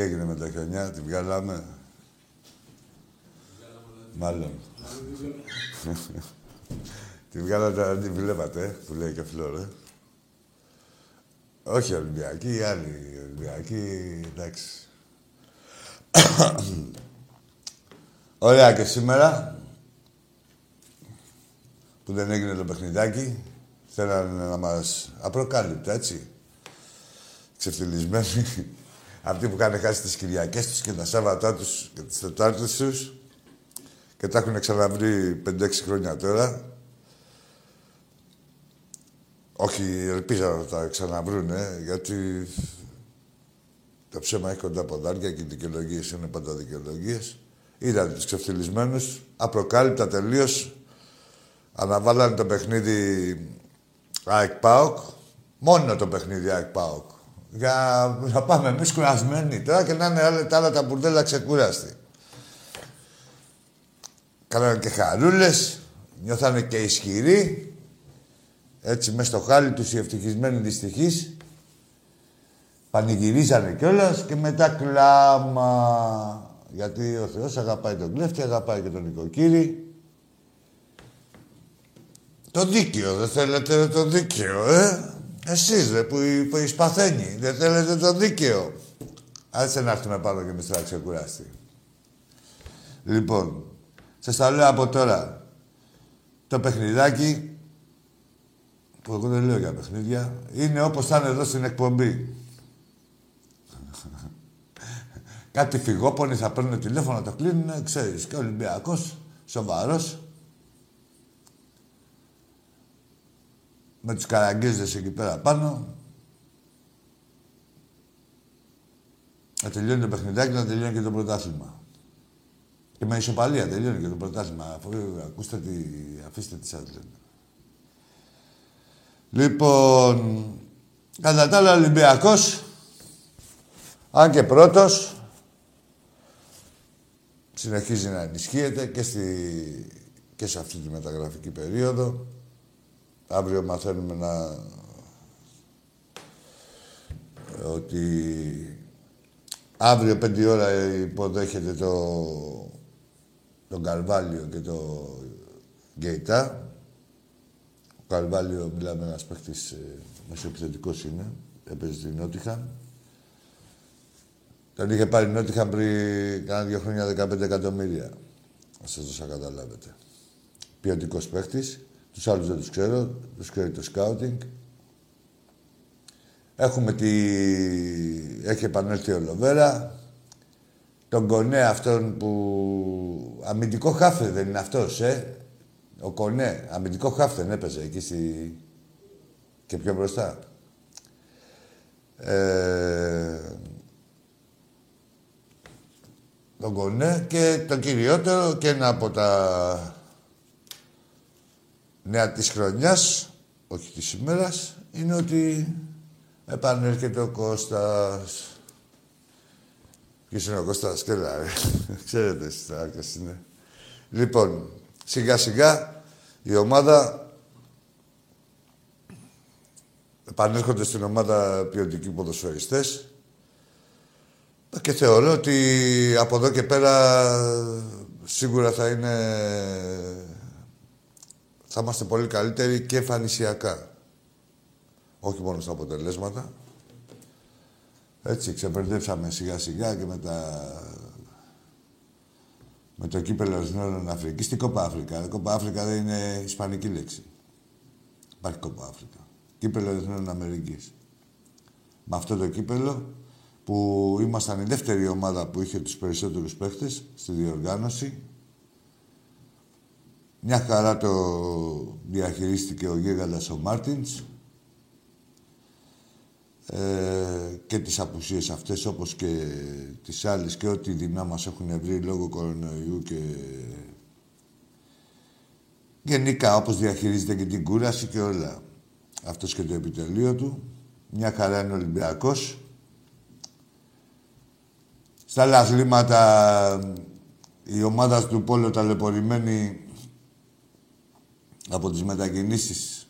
Γεια σας. Τι έγινε με τα χιονιά, τη βγάλαμε. Μάλλον. τη βγάλατε, αν τη βλέπατε, που λέει και φλόρε. Όχι Ολυμπιακή, οι άλλοι Ολυμπιακοί, εντάξει. Ωραία και σήμερα, που δεν έγινε το παιχνιδάκι, θέλανε να μας απροκάλυπτα, έτσι. Ξεφτυλισμένοι. Αυτοί που είχαν χάσει τις Κυριακές τους και τα Σάββατά τους και τις Τετάρτες τους και τα έχουν ξαναβρει 5-6 χρόνια τώρα. Όχι, ελπίζω να τα ξαναβρούνε, γιατί το ψέμα έχει κοντά ποδάρια και οι δικαιολογίες είναι πάντα δικαιολογίες. Είδαν τους ξεφτυλισμένους, απροκάλυπτα τελείως. Αναβάλανε το παιχνίδι ΑΕΚ ΠΑΟΚ. Μόνο το παιχνίδι ΑΕΚ ΠΑΟΚ. Για να πάμε εμείς κουρασμένοι τώρα και να είναι άλλα τα άλλα τα μπουρδέλα ξεκούραστοι. Κάνανε και χαρούλες, νιώθανε και ισχυροί. Έτσι, μέσα στο χάλι τους οι ευτυχισμένοι δυστυχείς. Πανηγυρίζανε κιόλας και μετά κλάμα. Γιατί ο Θεός αγαπάει τον κλέφτη, αγαπάει και τον νοικοκύρη. Το δίκαιο, δεν θέλετε το δίκαιο, ε; Εσείς, ρε, που, που εισπαθαίνει, δεν θέλετε το δίκαιο. Άτσε να έρθουμε πάνω και εμείς τώρα ξεκουράστη. Λοιπόν, σας τα λέω από τώρα. Το παιχνιδάκι, που εγώ δεν λέω για παιχνίδια, είναι όπως θα είναι εδώ στην εκπομπή. Κάτι φυγόπονοι θα παίρνουν τηλέφωνο, το κλείνουν, ξέρεις, και ο Ολυμπιακός, σοβαρός. Με τους καραγκίζες εκεί πέρα πάνω. Να τελειώνει το παιχνιδάκι, να τελειώνει και το πρωτάθλημα. Και με ισοπαλία τελειώνει και το πρωτάθλημα. Αφού ακούστε τι, αφήστε τις σας λένε. Λοιπόν, κατά τα άλλα, Ολυμπιακός, αν και πρώτος, συνεχίζει να ενισχύεται και, στη, και σε αυτή τη μεταγραφική περίοδο. Αύριο μαθαίνουμε να... ότι αύριο πέντε ώρα υποδέχεται το, τον Καρβάλιο και το Γκέιτα. Ο Καρβάλιο, μιλάμε, ένας παίχτης ε, μεσοεπιθετικός είναι, έπαιζε στην Νότιχα. Τον είχε πάρει Νότιχα πριν κάνα δύο χρόνια 15 εκατομμύρια. Να σας δώσω καταλάβετε. Ποιοτικός παίχτης. Τους άλλους δεν τους ξέρω. Τους ξέρει το σκάουτινγκ. Έχουμε τη... Έχει επανέλθει ο Λοβέρα. Τον Κονέ αυτόν που... Αμυντικό χάφε δεν είναι αυτός, ε. Ο Κονέ. Αμυντικό χάφε δεν έπαιζε εκεί στη... Και πιο μπροστά. Ε... Τον Κονέ και το κυριότερο και ένα από τα νέα της χρονιάς, όχι της ημέρας, είναι ότι επανέρχεται ο Κώστας. Ποιος είναι ο Κώστας, κέλα, ρε. Ξέρετε εσείς τα είναι. Λοιπόν, σιγά σιγά η ομάδα επανέρχονται στην ομάδα ποιοτικοί ποδοσφαιριστές και θεωρώ ότι από εδώ και πέρα σίγουρα θα είναι θα είμαστε πολύ καλύτεροι και εμφανισιακά. Όχι μόνο στα αποτελέσματα. Έτσι, ξεπερδέψαμε σιγά σιγά και με τα... Με το κύπελο Εθνών Αφρικής. Τι κόπα Αφρικα. Κόπα Αφρικα δεν είναι ισπανική λέξη. Υπάρχει κόπα Αφρικα. Κύπελο Εθνών Αμερικής. Με αυτό το κύπελο που ήμασταν η δεύτερη ομάδα που είχε τους περισσότερους παίχτες στη διοργάνωση μια χαρά το διαχειρίστηκε ο Γίγαντας ο Μάρτινς ε, και τις απουσίες αυτές όπως και τις άλλες και ό,τι δεινά μας έχουν βρει λόγω κορονοϊού και γενικά όπως διαχειρίζεται και την κούραση και όλα. Αυτός και το επιτελείο του. Μια χαρά είναι Ολυμπιακός. Στα άλλα η ομάδα του Πόλο ταλαιπωρημένη από τις μετακινήσεις.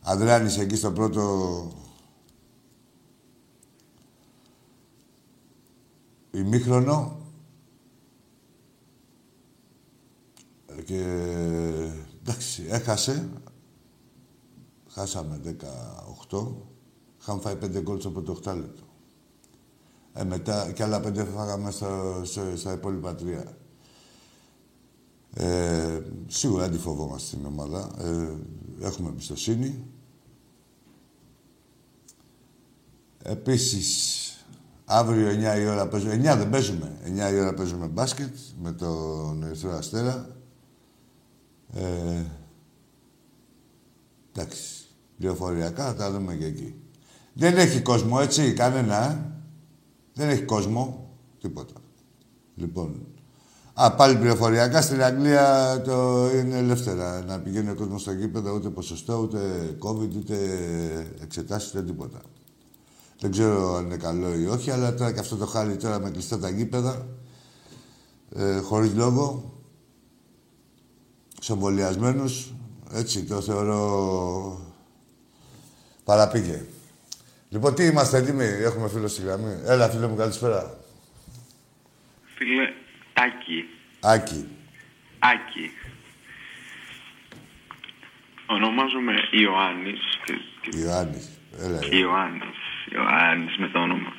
Αδράνης εκεί στο πρώτο... ημίχρονο και εντάξει, έχασε. Χάσαμε 18. Είχαμε φάει 5 γκολ από το 8 λεπτό. Μετά και άλλα 5 φάγαμε στα, στα υπόλοιπα τρία. Ε, σίγουρα δεν φοβόμαστε την ομάδα. Ε, έχουμε εμπιστοσύνη. Επίσης, αύριο 9 η ώρα παίζουμε... 9 δεν παίζουμε. 9 η ώρα παίζουμε μπάσκετ με τον Ερυθρό Αστέρα. Ε, εντάξει. Πληροφοριακά θα τα δούμε και εκεί. Δεν έχει κόσμο, έτσι, κανένα, ε; Δεν έχει κόσμο. Τίποτα. Λοιπόν, Α, πάλι πληροφοριακά στην Αγγλία το είναι ελεύθερα. Να πηγαίνει ο κόσμος στο γήπεδο, ούτε ποσοστό, ούτε COVID, ούτε εξετάσεις, ούτε τίποτα. Δεν ξέρω αν είναι καλό ή όχι, αλλά τώρα και αυτό το χάλι τώρα με κλειστά τα γήπεδα, ε, χωρίς λόγο, σε έτσι το θεωρώ παραπήγε. Λοιπόν, τι είμαστε έτοιμοι, έχουμε φίλο στη γραμμή. Έλα, φίλε μου, καλησπέρα. Φίλε, Άκη. Άκη. Άκη. Ονομάζομαι Ιωάννης. Ιωάννης. Έλα, Ιωάννης. Ιωάννης με το όνομα.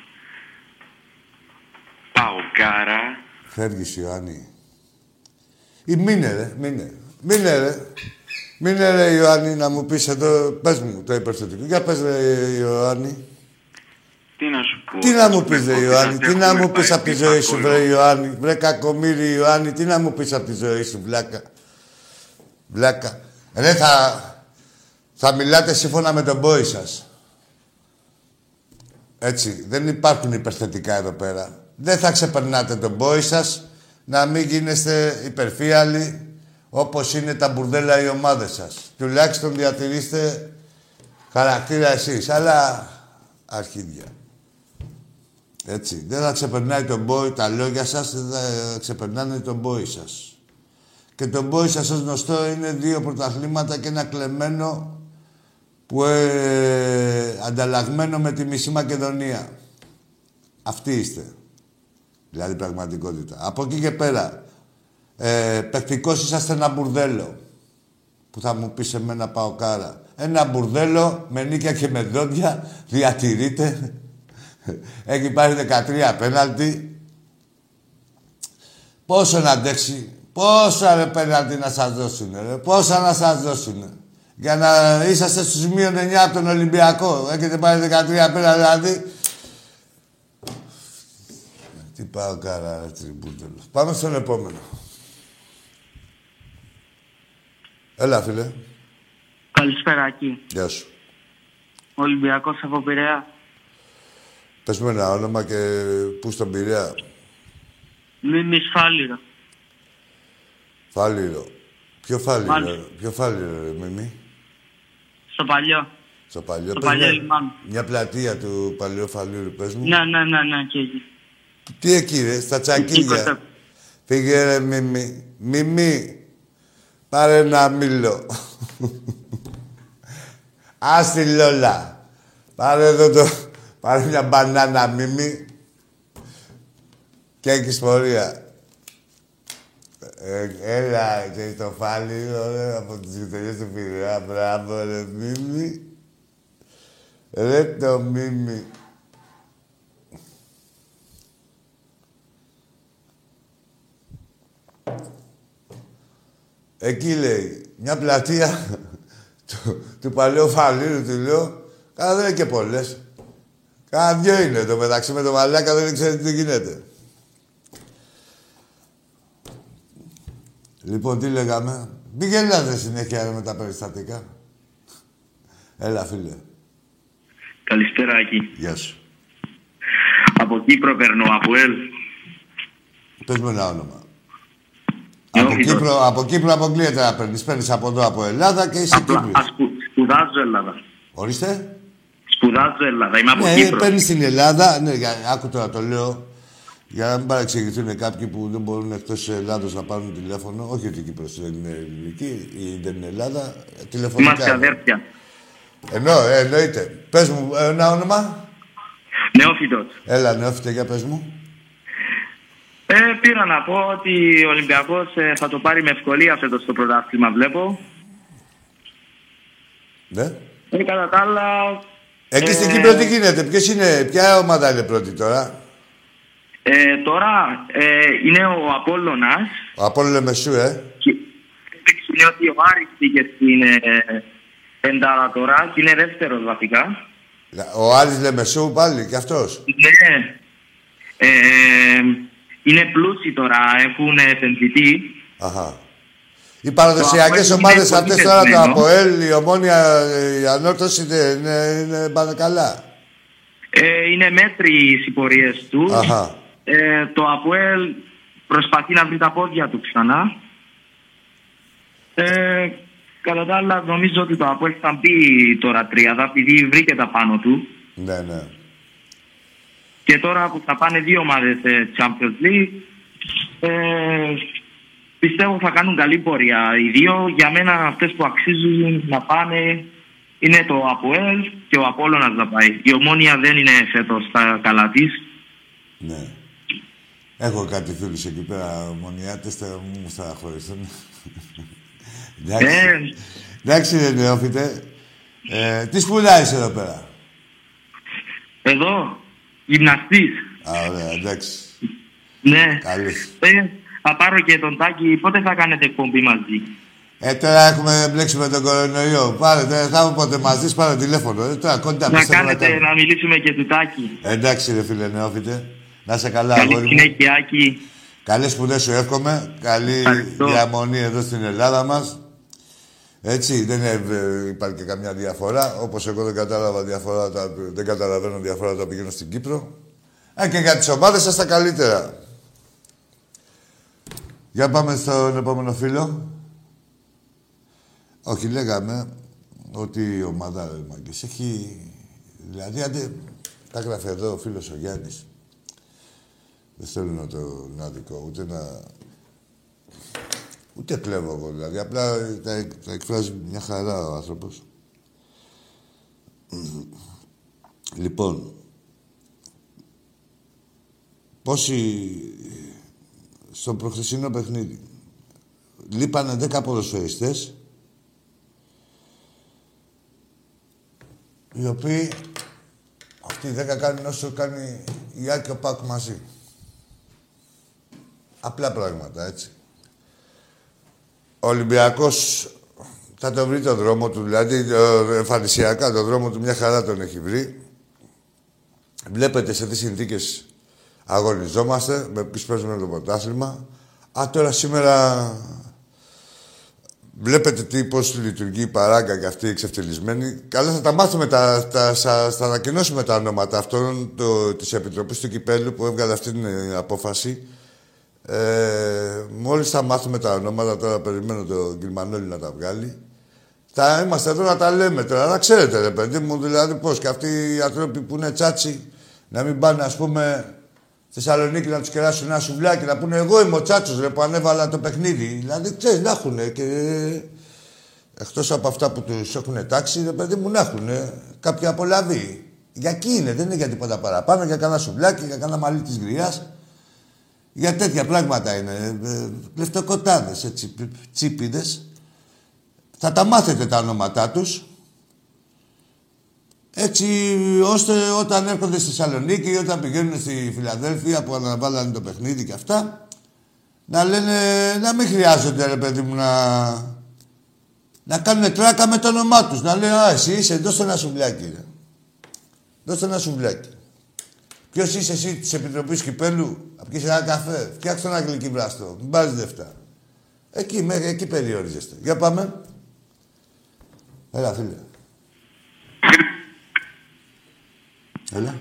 Παοκάρα. Φεύγεις, Ιωάννη. Ή μείνε, ρε. Μείνε. Μείνε, ρε. Μείνε, ρε, Ιωάννη, να μου πεις εδώ... Πες μου το υπερθετικό. Για πες, ρε, Ιωάννη. Τι να σου πω. Τι να μου πεις, ρε Ιωάννη, τι να μου πεις από τη ζωή σου, βρε Ιωάννη. Βρε κακομύρι Ιωάννη, τι να μου πεις από τη ζωή σου, βλάκα. Βλάκα. Ρε, θα, θα μιλάτε σύμφωνα με τον πόη σας. Έτσι, δεν υπάρχουν υπερθετικά εδώ πέρα. Δεν θα ξεπερνάτε τον πόη σας, να μην γίνεστε υπερφύαλοι, όπως είναι τα μπουρδέλα οι ομάδες σας. Τουλάχιστον διατηρήστε χαρακτήρα εσείς, αλλά αρχίδια. Έτσι. Δεν θα ξεπερνάει τον μπόι, τα λόγια σας δεν θα ξεπερνάνε τον μπόι σας. Και τον μπόι σας ως γνωστό είναι δύο πρωταθλήματα και ένα κλεμμένο που ε, ανταλλαγμένο με τη μισή Μακεδονία. Αυτοί είστε. Δηλαδή πραγματικότητα. Από εκεί και πέρα. Ε, Παιχτικός είσαστε ένα μπουρδέλο. Που θα μου πεις σε μένα πάω κάρα. Ένα μπουρδέλο με νίκια και με δόντια διατηρείται έχει πάρει 13 πέναλτι. Πόσο να αντέξει, πόσα ρε πέναλτι να σας δώσουν, ρε. Πόσα να σας δώσουν. Για να είσαστε στους μείον 9 από τον Ολυμπιακό. Έχετε πάρει 13 πέναλτι, δηλαδή. Τι πάω κάρα, ρε τριμπούτελο. Πάμε στον επόμενο. Έλα, φίλε. Καλησπέρα, Ακή. Γεια σου. Ολυμπιακός από Πειραιά. Πες μου ένα όνομα και πού στον Πειραιά. Μίμης Φάληρο. Φάληρο. Ποιο Φάληρο, ποιο Φάληρο, ρε Μίμη. Στο παλιό. Στο παλιό. Στο πες παλιό μια, λιμάνι. μια πλατεία του παλιού Φαλήρου, πες μου. Ναι, ναι, ναι, ναι, και εκεί. Τι εκεί, ρε, στα Εκεί τσακίδια. κοντά. Φύγε, ρε, Μίμη. Μίμη, πάρε ένα μήλο. Ας τη Λόλα. Πάρε εδώ το... Πάρε μια μπανάνα, Μίμη. Και έχεις πορεία. Ε, έλα, και το φάλι, ωραία, από τις γειτονιές του Πειραιά. Μπράβο, ρε, Μίμη. Ρε, το Μίμη. Εκεί λέει, μια πλατεία του, του παλαιού Φαλήρου, του λέω, καλά δεν είναι και πολλές. Κάνα δυο είναι το μεταξύ με το μαλάκα, δεν ξέρετε τι γίνεται. Λοιπόν, τι λέγαμε; Μην γελάτε συνέχεια ρε, με τα περιστατικά. Έλα, φίλε. Καλησπέρα, Άκη. Γεια σου. Από Κύπρο περνώ, από Ελ. Πες μου ένα όνομα. Ε, από, όχι, Κύπρο, από Κύπρο αποκλείεται να παίρνεις. Παίρνεις από εδώ, από Ελλάδα και είσαι Απλά, Κύπριος. ας σπου, σπουδάζω Ελλάδα. Ορίστε. Σπουδάζω Ελλάδα. Είμαι από Ναι, Κύπρο. παίρνεις στην Ελλάδα. Ναι, για, άκου τώρα το λέω. Για να μην παρεξηγηθούν κάποιοι που δεν μπορούν εκτός Ελλάδος να πάρουν τηλέφωνο. Όχι ότι η Κύπρος δεν είναι ελληνική ή δεν είναι Ελλάδα. Τηλεφωνικά. Είμαστε αδέρφια. Εννο, ε, εννοείται. Πες μου ένα όνομα. Νεόφυτος. Έλα, νεόφυτε, για πες μου. Ε, πήρα να πω ότι ο Ολυμπιακός ε, θα το πάρει με ευκολία φέτος το πρωτάθλημα, βλέπω. Ναι. Ε, κατά τα άλλα, Εκεί στην Ε, Κύπρο τι γίνεται, ποιος είναι, ποια ομάδα είναι πρώτη τώρα; ε, τώρα ε, είναι ο Απόλλωνας Ο Απόλλωνο Μεσού, ε. και είναι ότι ο Άρης πήγε στην ε, πεντάδα τώρα και είναι δεύτερος βασικά. Ο Άρης Λεμεσού πάλι, και αυτός. Ναι. Ε, είναι πλούσιοι τώρα, έχουν επενδυτή. Αχα. Οι παραδοσιακές Αποέλ ομάδες είναι αυτές πολύ τώρα, το πεσμένο. Αποέλ, η Ομόνια, η Ανόρθωση είναι, είναι, είναι πάνε καλά. Ε, είναι μέτριες οι πορείες τους. Αχα. Ε, το ΑΠΟΕΛ προσπαθεί να βρει τα πόδια του ξανά. Ε, κατά τα άλλα, νομίζω ότι το ΑΠΟΕΛ θα μπει τώρα τριάδα, επειδή βρήκε τα πάνω του. Ναι, ναι. Και τώρα που θα πάνε δύο ομάδες σε Champions League, ε, πιστεύω θα κάνουν καλή πορεία. Οι δύο, για μένα, αυτές που αξίζουν να πάνε είναι το ΑΠΟΕΛ και ο Απόλλωνας να πάει. Η Ομόνια δεν είναι φέτος στα καλά της. ναι. Έχω κάτι φίλους εκεί πέρα, μονιάτες, θα μου στεναχωρηθούν. Εντάξει. Ε, Εντάξει, ρε νεόφιτε. Ε, τι σπουδάζεις εδώ πέρα; Εδώ, γυμναστής. Α, ωραία, εντάξει. Ναι. Καλώς. Ε, θα πάρω και τον Τάκη. Πότε θα κάνετε εκπομπή μαζί; Ε, τώρα έχουμε μπλέξει με τον κορονοϊό. Πάρε, δεν θα πότε μαζί, πάρε τηλέφωνο. Ε, τώρα κοντά Να πιστεύω κάνετε, κάνουμε. να μιλήσουμε και του Τάκη. Εντάξει, ρε φίλε νεόφιτε. Να είσαι καλά, Καλή αγόρι μου. συνέχεια, Άκη. Καλές σπουδές σου εύχομαι. Καλή Ευχαριστώ. διαμονή εδώ στην Ελλάδα μας. Έτσι, δεν είναι, ε, υπάρχει και καμιά διαφορά. Όπως εγώ δεν κατάλαβα διαφορά, τα, δεν καταλαβαίνω διαφορά όταν πηγαίνω στην Κύπρο. Ε, και για τις ομάδες σας τα καλύτερα. Για πάμε στον επόμενο φίλο. Όχι, λέγαμε ότι η ομάδα ρε μάγκες, έχει... Δηλαδή, άντε, τα έγραφε εδώ ο φίλος ο Γιάννης. Δεν θέλω να το να δικό, ούτε να... Ούτε κλέβω εγώ, δηλαδή. Απλά τα, τα εκφράζει μια χαρά ο άνθρωπος. Λοιπόν, πόσοι στο προχθεσινό παιχνίδι λείπανε 10 ποδοσφαιριστές οι οποίοι αυτοί οι 10 κάνουν όσο κάνει η Άκη και ο Πάκ μαζί. Απλά πράγματα, έτσι. Ο Ολυμπιακός θα τον βρει τον δρόμο του, δηλαδή ε, εμφανισιακά τον δρόμο του μια χαρά τον έχει βρει. Βλέπετε σε τι συνθήκες αγωνιζόμαστε, με ποιους παίζουμε το πρωτάθλημα. Α, τώρα σήμερα βλέπετε τι, πώς λειτουργεί η παράγκα και αυτή η εξευτελισμένη. Καλά θα τα μάθουμε, τα, τα, θα, θα ανακοινώσουμε τα ονόματα αυτών το, της Επιτροπής του Κυπέλου που έβγαλε αυτή την ε, απόφαση. Ε, μόλις θα μάθουμε τα ονόματα, τώρα περιμένω τον κ. Μανώλη να τα βγάλει. Θα είμαστε εδώ να τα λέμε τώρα. Να ξέρετε, ρε παιδί μου, δηλαδή πώς και αυτοί οι άνθρωποι που είναι τσάτσι να μην πάνε, ας πούμε, στη Θεσσαλονίκη να του κεράσουν ένα σουβλάκι να πούνε Εγώ είμαι ο τσάτσο ρε που ανέβαλα το παιχνίδι. Δηλαδή, ξέρει, να έχουν και. Εκτό από αυτά που του έχουν τάξει, ρε παιδί μου, να έχουν κάποια απολαβή. Για εκεί είναι, δεν είναι για τίποτα παραπάνω, για κανένα σουβλάκι, για κανένα μαλλί τη γριά. Για τέτοια πράγματα είναι. Ε, Λεφτοκοτάδες, έτσι, τσίπιδες. Θα τα μάθετε τα ονόματά τους. Έτσι, ώστε όταν έρχονται στη Θεσσαλονίκη ή όταν πηγαίνουν στη Φιλαδέλφια που αναβάλανε το παιχνίδι και αυτά, να λένε, να μην χρειάζονται, ρε παιδί μου, να, να κάνουν τράκα με το όνομά τους. Να λένε, α, εσύ είσαι, δώστε ένα σουβλάκι, ρε. Δώστε ένα σουβλάκι. Ποιος είσαι εσύ της Επιτροπής Κυπέλου, να πιει ένα καφέ, φτιάξτε ένα γλυκί βραστό, μην πάρεις λεφτά. Εκεί, μέχρι εκεί περιορίζεστε. Για πάμε. Έλα, φίλε. Έλα.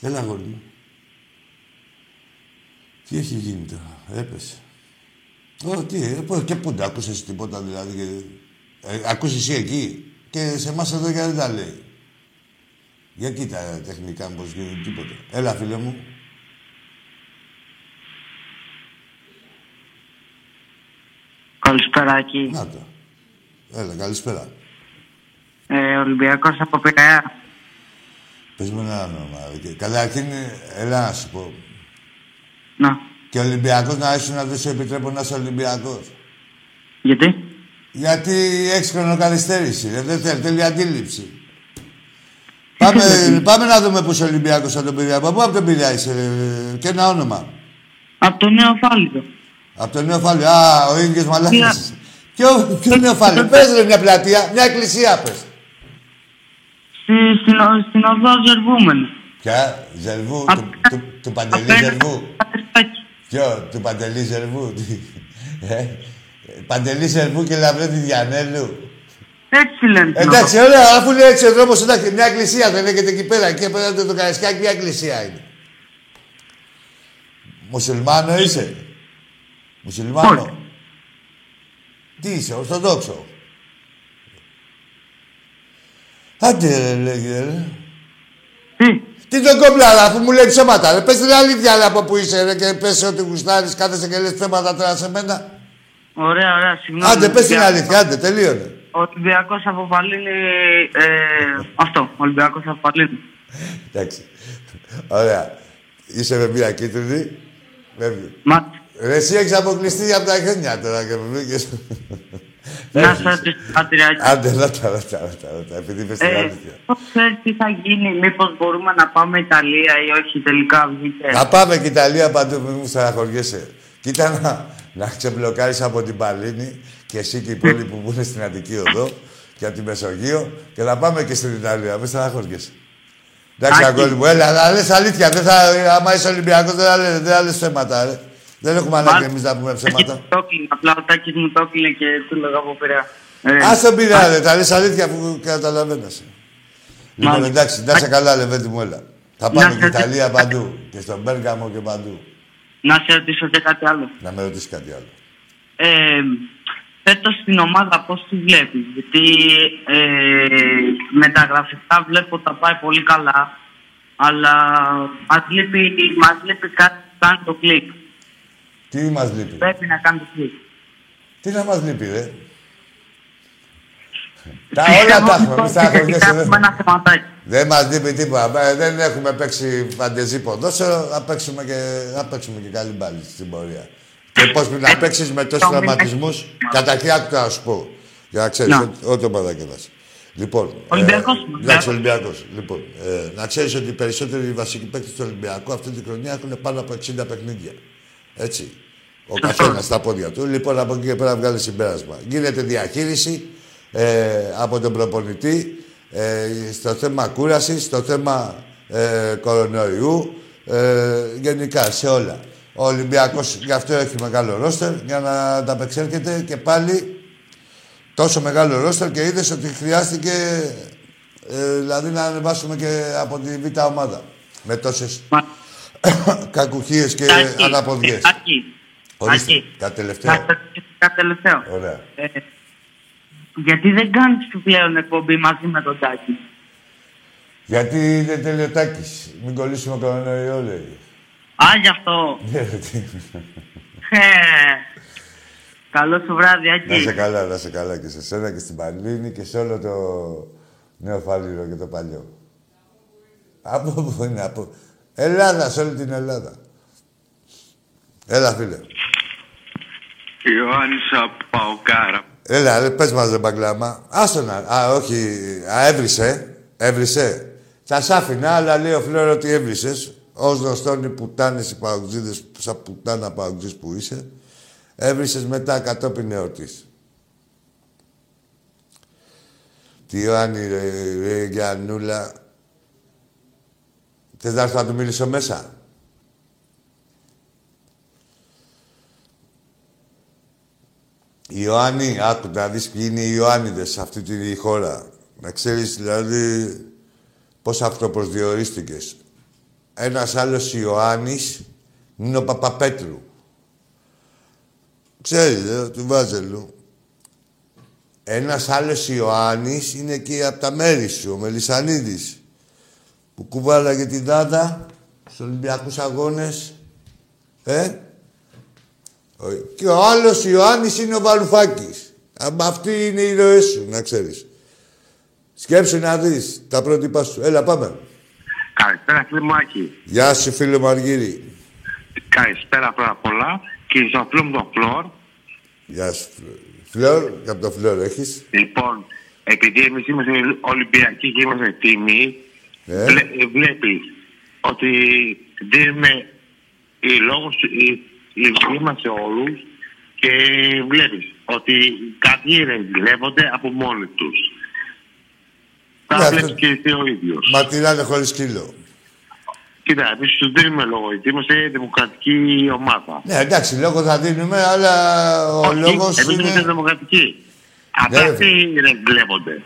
Έλα, αγόρι μου. Τι έχει γίνει τώρα, έπεσε. Ω, τι, ε, πού- και πού τα άκουσες τίποτα δηλαδή. Και... Ε, ακούς εσύ εκεί και σε εμάς εδώ γιατί δεν τα λέει. Για κοίτα τεχνικά πώς γίνεται τίποτα. Έλα, φίλε μου. Καλησπέρα, Άκη. Να το. Έλα, καλησπέρα. Ε, Ολυμπιακός από Πειραιά. Πες μου ένα όνομα. Καταρχήν, έλα να σου πω. Να. Και ο Ολυμπιακός να είσαι να δεν σου επιτρέπω να είσαι Ολυμπιακός. Γιατί; Γιατί έχεις χρονοκαλυστέρηση. ρε. Δεν θέλει, θέλει αντίληψη. Πάμε, πάμε να δούμε που είσαι Ολυμπιακός από τον Πειραιά. Από πού από τον Πειραιά είσαι, ρε, και ένα όνομα. Από το νέο φάλιτο. Από τον Νεοφάλιο. Α, ο ίδιος Ναι. μαλάκας. Ποιο, ποιο Νεοφάλιο. πες ρε μια πλατεία, μια εκκλησία πες. Στη, στην, ο- στην οδό Ζερβούμενη. Ποια, Ζερβού, Απ- του, του, του Παντελή απέναντι Ζερβού; στο Πατριστάκι. Ποιο, του Παντελή Ζερβού; τι, ε, Παντελή Ζερβού και Λαβρέτη Διανέλου; Έτσι λένε. την Εντάξει, ωραία, αφού λέει έτσι ο δρόμος, εντάξει, μια εκκλησία δεν έχετε εκεί πέρα. Εκεί απέναντι το Καραϊσκάκι, μια εκκλησία είναι. Μουσουλμάνο είσαι; Μουσουλμάνο. Όχι. Τι είσαι, Ορθοδόξο; Άντε ρε, λέγε ρε. Τι; Τι τον κόμπλαρα, αφού μου λέει ψέματα. Ρε. Πες την αλήθεια ρε, από που είσαι ρε, και πες ότι γουστάρεις, κάθεσαι και λες ψέματα τώρα σε μένα. Ωραία, ωραία. Συγγνώμη. Άντε, πες την Ολυμπιακός. αλήθεια, άντε, τελείωνε. Ο Ολυμπιακός από Παλίνη... Ε, αυτό. Ο Ολυμπιακός από Παλίνη. Εντάξει. Ωραία. Είσαι με μία κίτρινη. Φεύγει. Μα, Ρε, εσύ έχεις αποκλειστεί από τα χρόνια τώρα και μου βγήκες. να Φεύγεις. σας ρωτήσω κάτι ρε, Άκη. Άντε, ρώτα, ρώτα, ρώτα, ρώτα, επειδή είπες την Ε, αλήθεια. πώς ξέρεις τι θα γίνει, μήπως μπορούμε να πάμε Ιταλία ή όχι τελικά βγήκε. Να πάμε και Ιταλία παντού, μην μου στεναχωριέσαι. Κοίτα να, να ξεμπλοκάρεις από την Παλίνη και εσύ και οι υπόλοιποι που είναι στην Αττική Οδό και από τη Μεσογείο και να πάμε και στην Ιταλία. Μην στεναχωριέσαι. Εντάξει, Άκη. αγόρι μου, έλα, να λες αλήθεια. Δεν θα, άμα είσαι Ολυμπιακός, δεν θα λες, δεν θα λες ψέματα, ρε. Δεν έχουμε ανάγκη εμείς να πούμε ψέματα. Τάκης μου το έκλεινε, Απλά ο Τάκης μου το έκλεινε και του λέγα από Πειραιά. Ε, Ας τον πειρά, ρε, τα λες αλήθεια που καταλαβαίνεσαι. Λοιπόν, Μάλιστα. εντάξει, να είσαι καλά, Λεβέντη μου, έλα. Θα πάμε Να και σε- Ιταλία παντού. Και στον Μπέργαμο και παντού. Να σε ρωτήσω και κάτι άλλο. Να με ρωτήσεις κάτι άλλο. Ε, φέτος στην ομάδα πώς τη βλέπεις. Γιατί ε, μεταγραφικά βλέπω τα πάει πολύ καλά. Αλλά μας λείπει, μας λείπει κάτι που κάνει το κλικ. Τι μας λείπει; Πρέπει να κάνει το κλικ. Τι να μας λείπει, ρε. Τα όλα τα έχουμε. Μην στεναχωριέσαι, Έχουμε δεν- ένα θεματάκι. Δεν μας λείπει τίποτα. Ε, Δεν έχουμε παίξει φαντεζή ποδόσφαιρο. Θα παίξουμε και, θα παίξουμε και καλή μπάλη στην πορεία. Και πώς πρέπει να παίξεις με τόσους τραυματισμούς. Καταρχήν, άκου να σου πω. Για να ξέρεις, Να. ό- ό,τι ομάδα και να είσαι. Λοιπόν, Ολυμπιακός ε, είμαι, εντάξει, Ολυμπιακός. Ολυμπιακός. Λοιπόν, ε, να ξέρεις ότι οι περισσότεροι βασικοί παίκτες του Ολυμπιακού αυτή τη χρονιά έχουν πάνω από 60 παιχνίδια. Έτσι. Ο Σωστό. καθένας στα πόδια του. Λοιπόν, από εκεί και πέρα βγάλει συμπέρασμα. Γίνεται διαχείριση ε, από τον προπονητή ε, στο θέμα κούρασης, στο θέμα ε, κορονοϊού, ε, γενικά σε όλα. Ο Ολυμπιακός γι' αυτό έχει μεγάλο ρόστερ για να ανταπεξέρχεται και πάλι τόσο μεγάλο ρόστερ και είδες ότι χρειάστηκε ε, δηλαδή να ανεβάσουμε και από τη β' ομάδα με τόσες Μα- κακουχίες και Τάκη, αναποδιές. Τάκη, Ορίστε, Τάκη, κάτι να τελευταίο. σε ρωτήσω κάτι τελευταίο. Ωραία. Ε, γιατί δεν κάνεις πλέον εκπομπή μαζί με τον Τάκη; Γιατί είναι τελειωτάκης. Μην κολλήσουμε κορονοϊό, λέει. Α, γι' αυτό. Ναι, ρε, τι. Ε, Καλό σου βράδυ, να σε Άκη. καλά, να σε καλά και σε σένα και στην Παλίνη και σε όλο το νέο φάλιρο και το παλιό. Από πού είναι, από... Ελλάδα, σε όλη την Ελλάδα. Έλα, φίλε. Ιωάννης από Παοκάρα. Έλα, ρε, πες μας, ρε Μπαγκλάμα. Άστο να... Α, όχι. Α, έβρισε. Έβρισε. Θα σ' άφηνα, αλλά λέει ο Φλόρο ότι έβρισες. Ως γνωστόν οι πουτάνες, οι παουτζίδες, σαν πουτάνα παουτζής που είσαι, έβρισες μετά κατόπιν εορτής. Τι Ιωάννη, ρε, ρε Γιαννούλα. Θες να έρθω να του μιλήσω μέσα; Οι Ιωάννη, άκου να δεις ποιοι είναι οι Ιωάννιδες σε αυτή τη χώρα. Να ξέρεις δηλαδή πώς αυτοπροσδιορίστηκες. Ένας άλλος Ιωάννης είναι ο Παπαπέτρου. Ξέρεις, ε, του Βάζελου. Ένας άλλος Ιωάννης είναι και από τα μέρη σου, ο Μελισανίδης. Που κουβάλαγε την δάδα στους Ολυμπιακούς Αγώνες. Ε, ο- Και ο άλλος Ιωάννης είναι ο Βαρουφάκης. Αμα αυτοί είναι οι ροές σου, να ξέρεις. Σκέψου να δεις τα πρότυπα σου. Έλα, πάμε. Καλησπέρα, φίλε μου Άκη. Γεια σου, φίλε μου Αργύρι. Καλησπέρα πρώτα απ' όλα. Και στο φίλο μου τον Φλόρ. Γεια σου, Φλόρ. Φλόρ, και από το Φλόρ έχεις. Λοιπόν, επειδή εμείς είμαστε Ολυμπιακοί και είμαστε τίμοι, Ε; βλέ, βλέπεις ότι δίνουμε οι λόγους, οι, οι, είμαστε όλους και βλέπεις ότι κάποιοι ρεγκλεύονται από μόνοι τους. Ναι, Τα αυτό- βλέπει και εσύ ο ίδιος. Μα τυράνε χωρίς σκύλο. Κοίτα, εμείς τους δίνουμε λόγο, γιατί είμαστε δημοκρατική ομάδα. Ναι, εντάξει, λόγο θα δίνουμε, αλλά ο λόγος Εμείς είμαστε είναι... δημοκρατικοί. Ναι, Απλά ρε, αυτοί ρεγκλεύονται.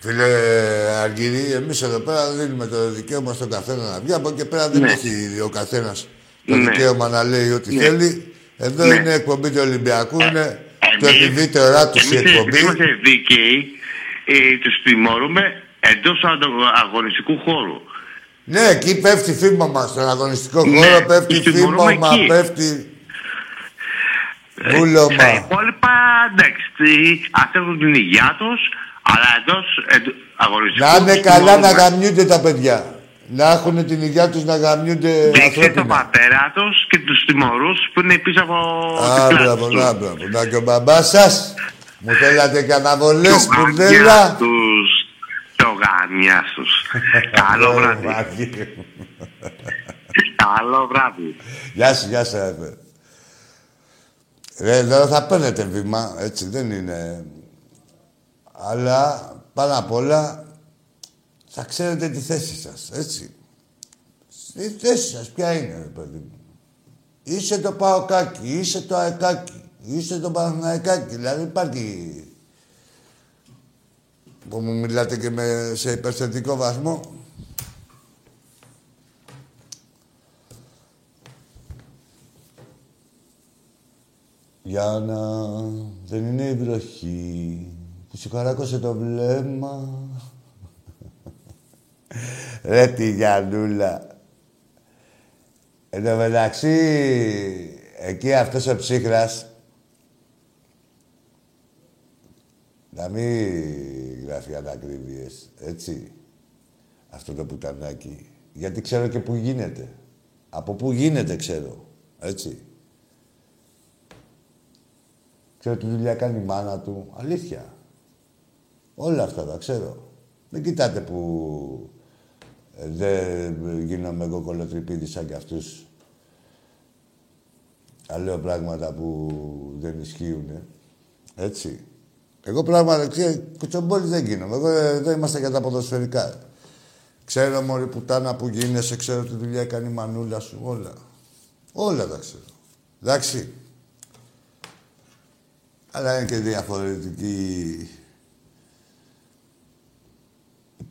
Φίλε Αργυρή, εμείς εδώ πέρα δίνουμε το δικαίωμα στον καθένα να βγει. Από εκεί πέρα δεν Ναι. έχει ο καθένας το Ναι. δικαίωμα να λέει ό,τι Ναι. θέλει. Εδώ Ναι. είναι εκπομπή του Ολυμπιακού, είναι το Εμείς- επιβίτερά του η εμείς εκπομπή. είμαστε δίκαιοι, ε, τους τιμωρούμε εντός αντο- αγωνιστικού χώρου. Ναι, εκεί πέφτει φήμα μας. Στον αγωνιστικό Ναι, χώρο πέφτει τους τιμωρούμε φήμα, εκεί. πέφτει Ε, Στα βούλωμα. υπόλοιπα, εντάξει, τι- ας έχουν την υγεία τους, αλλά εντός εντ- αγωνιστικού Να είναι τους καλά να τιμωρούμε. γαμιούνται τα παιδιά. Να έχουν την υγεία τους να γαμιούνται Δείξτε τον ανθρώπινα. πατέρα τους και τους τιμωρούς που είναι πίσω από Α, την πλάτη μπράβο, τους. να, μπράβο. Να και ο μπαμπάς σας. Μου θέλατε και αναβολές, Το γαμιάς μπουρδέλα. τους, το γαμιάς τους. Καλό βράδυ. Καλό βράδυ. Γεια σου, γεια σου, ρε. Ρε, εδώ θα παίρνετε βήμα, έτσι, δεν είναι... Αλλά, πάνω απ' όλα, θα ξέρετε τη θέση σας, έτσι. Η θέση σας ποια είναι, ρε παιδί μου. Είσαι το Παοκάκι, είσαι το Αεκάκι, είσαι το Παναθηναϊκάκι. Δηλαδή υπάρχει... Που μου μιλάτε και με, σε υπερθετικό βαθμό. Για να δεν είναι η βροχή που σου χαράκωσε το βλέμμα. Ρε τη Γιαννούλα. Εν τω μεταξύ, εκεί αυτός ο ψύχρας να μην γράφει ανακρίβειες, έτσι. Αυτό το πουτανάκι. Γιατί ξέρω και που γίνεται. Από πού γίνεται ξέρω, έτσι. Ξέρω τι δουλειά κάνει η μάνα του. Αλήθεια. Όλα αυτά τα ξέρω. Δεν κοιτάτε που ε, δεν γίνομαι εγώ κολοτρυπίδης σαν κι αυτούς. Τα λέω πράγματα που δεν ισχύουν. Έτσι. Εγώ πράγματα, ξέρετε, κουτσομπόλης δεν γίνομαι. Εγώ ε, εδώ είμαστε για τα ποδοσφαιρικά. Ξέρω μωρή πουτάνα που γίνεσαι, ξέρω τι δουλειά κάνει η μανούλα σου, όλα. Όλα τα ξέρω. Εντάξει. Αλλά είναι και διαφορετική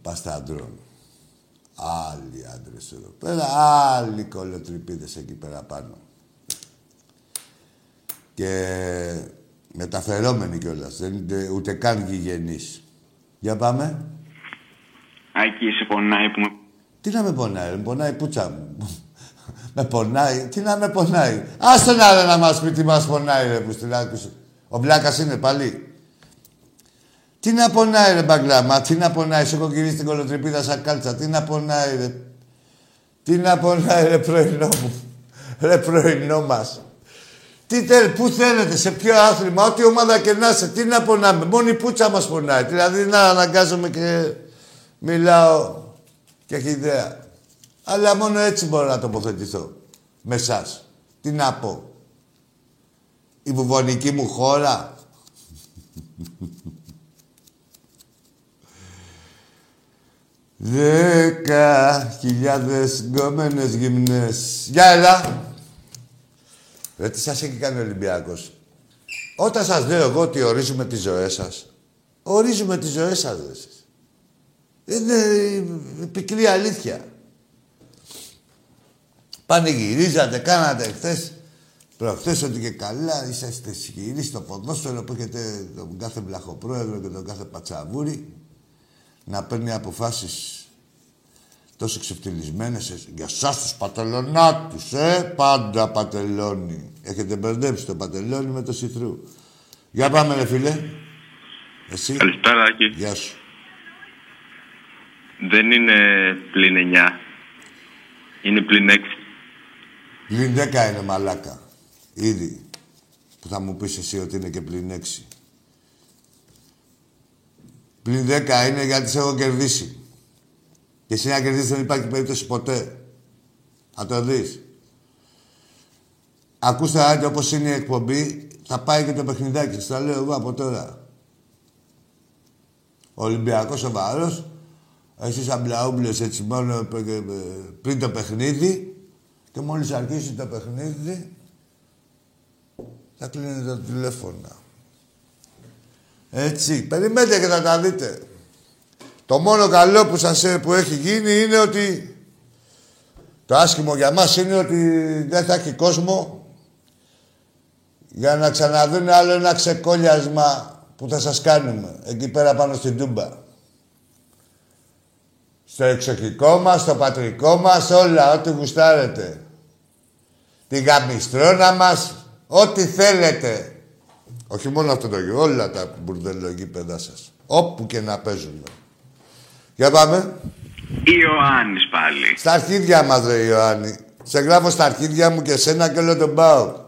η πάστα αντρών. Άλλοι άντρες εδώ πέρα, άλλοι κολοτρυπίδες εκεί πέρα πάνω. Και μεταφερόμενοι κιόλας, δεν είναι ούτε καν γηγενείς. Για πάμε. Άκη, σε πονάει που με... Τι να με πονάει, ρε, με πονάει η πούτσα μου. με πονάει, τι να με πονάει. Άστε να ρε να μας πει τι μας πονάει ρε που στην άκουση. Ο Μπλάκας είναι πάλι. Τι να πονάει ρε μπαγκλάμα, τι να πονάει, σε έχω γυρίσει την κολοτρυπίδα σαν κάλτσα, τι να πονάει ρε. Τι να πονάει ρε πρωινό μου, ρε πρωινό μας. Τι θέλ, πού θέλετε, σε ποιο άθλημα, ό,τι ομάδα και να είσαι, τι να πονάμε. Μόνο η πούτσα μας πονάει. Δηλαδή να αναγκάζομαι και μιλάω και έχει ιδέα. Αλλά μόνο έτσι μπορώ να τοποθετηθώ με εσάς. Τι να πω. Η βουβονική μου χώρα. Δέκα χιλιάδες γκόμενες γυμνές. Γεια έλα. Ρε τι σας έχει κάνει ο Ολυμπιακός. Όταν σας λέω εγώ ότι ορίζουμε τις ζωές σας, ορίζουμε τις ζωές σας, ρε εσείς. Είναι η πικρή αλήθεια. Πανηγυρίζατε, κάνατε χθες, προχθές ότι και καλά είσαστε ισχυροί στο ποδόσφαιρο που έχετε τον κάθε βλαχοπρόεδρο και τον κάθε πατσαβούρι να παίρνει αποφάσεις τόσο ξεφτυλισμένες ε, για εσάς τους πατελονάτους, ε, πάντα πατελώνει. Έχετε μπερδέψει το πατελώνι με το σιθρού. Για πάμε ρε φίλε. Εσύ. Καλησπέρα, Άκη. Γεια σου. Δεν είναι πλην 9. Είναι πλην 6. Πλην 10 είναι μαλάκα. Ήδη. Που θα μου πεις εσύ ότι είναι και πλην 6. Πλην 10 είναι γιατί σε έχω κερδίσει. Και εσύ να κερδίσεις δεν υπάρχει περίπτωση ποτέ. Θα το δεις. Ακούστε άντε όπως είναι η εκπομπή, θα πάει και το παιχνιδάκι. Σας τα λέω εγώ από τώρα. Ο Ολυμπιακός σοβαρός, εσείς αμπλαούμπλες έτσι μόνο πριν το παιχνίδι και μόλις αρχίσει το παιχνίδι θα κλείνει το τηλέφωνο. Έτσι, περιμένετε και θα τα δείτε. Το μόνο καλό που σας που έχει γίνει είναι ότι το άσχημο για μας είναι ότι δεν θα έχει κόσμο για να ξαναδούν άλλο ένα ξεκόλιασμα που θα σας κάνουμε εκεί πέρα πάνω στην Τούμπα. Στο εξοχικό μας, στο πατρικό μας, όλα, ό,τι γουστάρετε. Την γαμιστρώνα μας, ό,τι θέλετε. Όχι μόνο αυτό το γιο, όλα τα μπουρδελογίπεδα σας. Όπου και να παίζουν. Για πάμε. Ιωάννης πάλι. Στα αρχίδια μας, ρε Ιωάννη. Σε γράφω στα αρχίδια μου και σένα και όλο τον πάω.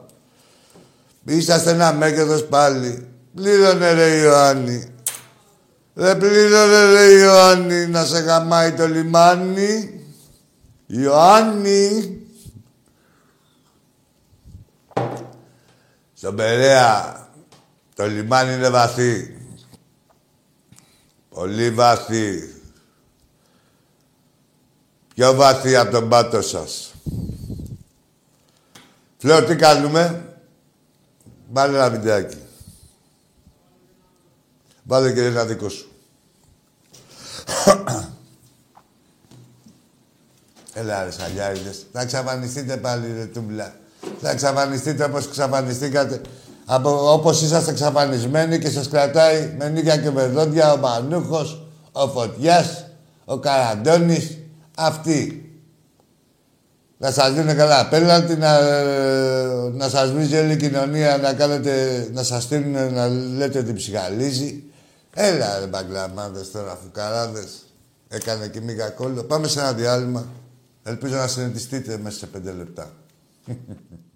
Είσαστε ένα μέγεθος πάλι. Πλήρωνε ρε Ιωάννη. Δεν πλήρωνε ρε Ιωάννη να σε γαμάει το λιμάνι. Ιωάννη. Στον Περέα το λιμάνι είναι βαθύ. Πολύ βαθύ. Πιο βαθύ από τον πάτο σας. Φλέω, τι κάνουμε; Βάλε ένα βιντεάκι. Βάλε και ένα δικό σου. Έλα ρε σαλιάριδες. Θα εξαφανιστείτε πάλι ρε τούμπλα. Θα εξαφανιστείτε όπως εξαφανιστήκατε. Από, όπως είσαστε εξαφανισμένοι και σας κρατάει με νύχια και με δόντια ο Μανούχος, ο Φωτιάς, ο Καραντώνης, αυτοί. Να σας δίνουν καλά απέναντι, να, να σας βρίζει όλη η κοινωνία, να, κάνετε, να σας στείλουν να λέτε ότι ψυχαλίζει. Έλα ρε μπαγκλαμάδες τώρα, φουκαράδες. Έκανε και μίγα κόλλο. Πάμε σε ένα διάλειμμα. Ελπίζω να συναντηθείτε μέσα σε πέντε λεπτά.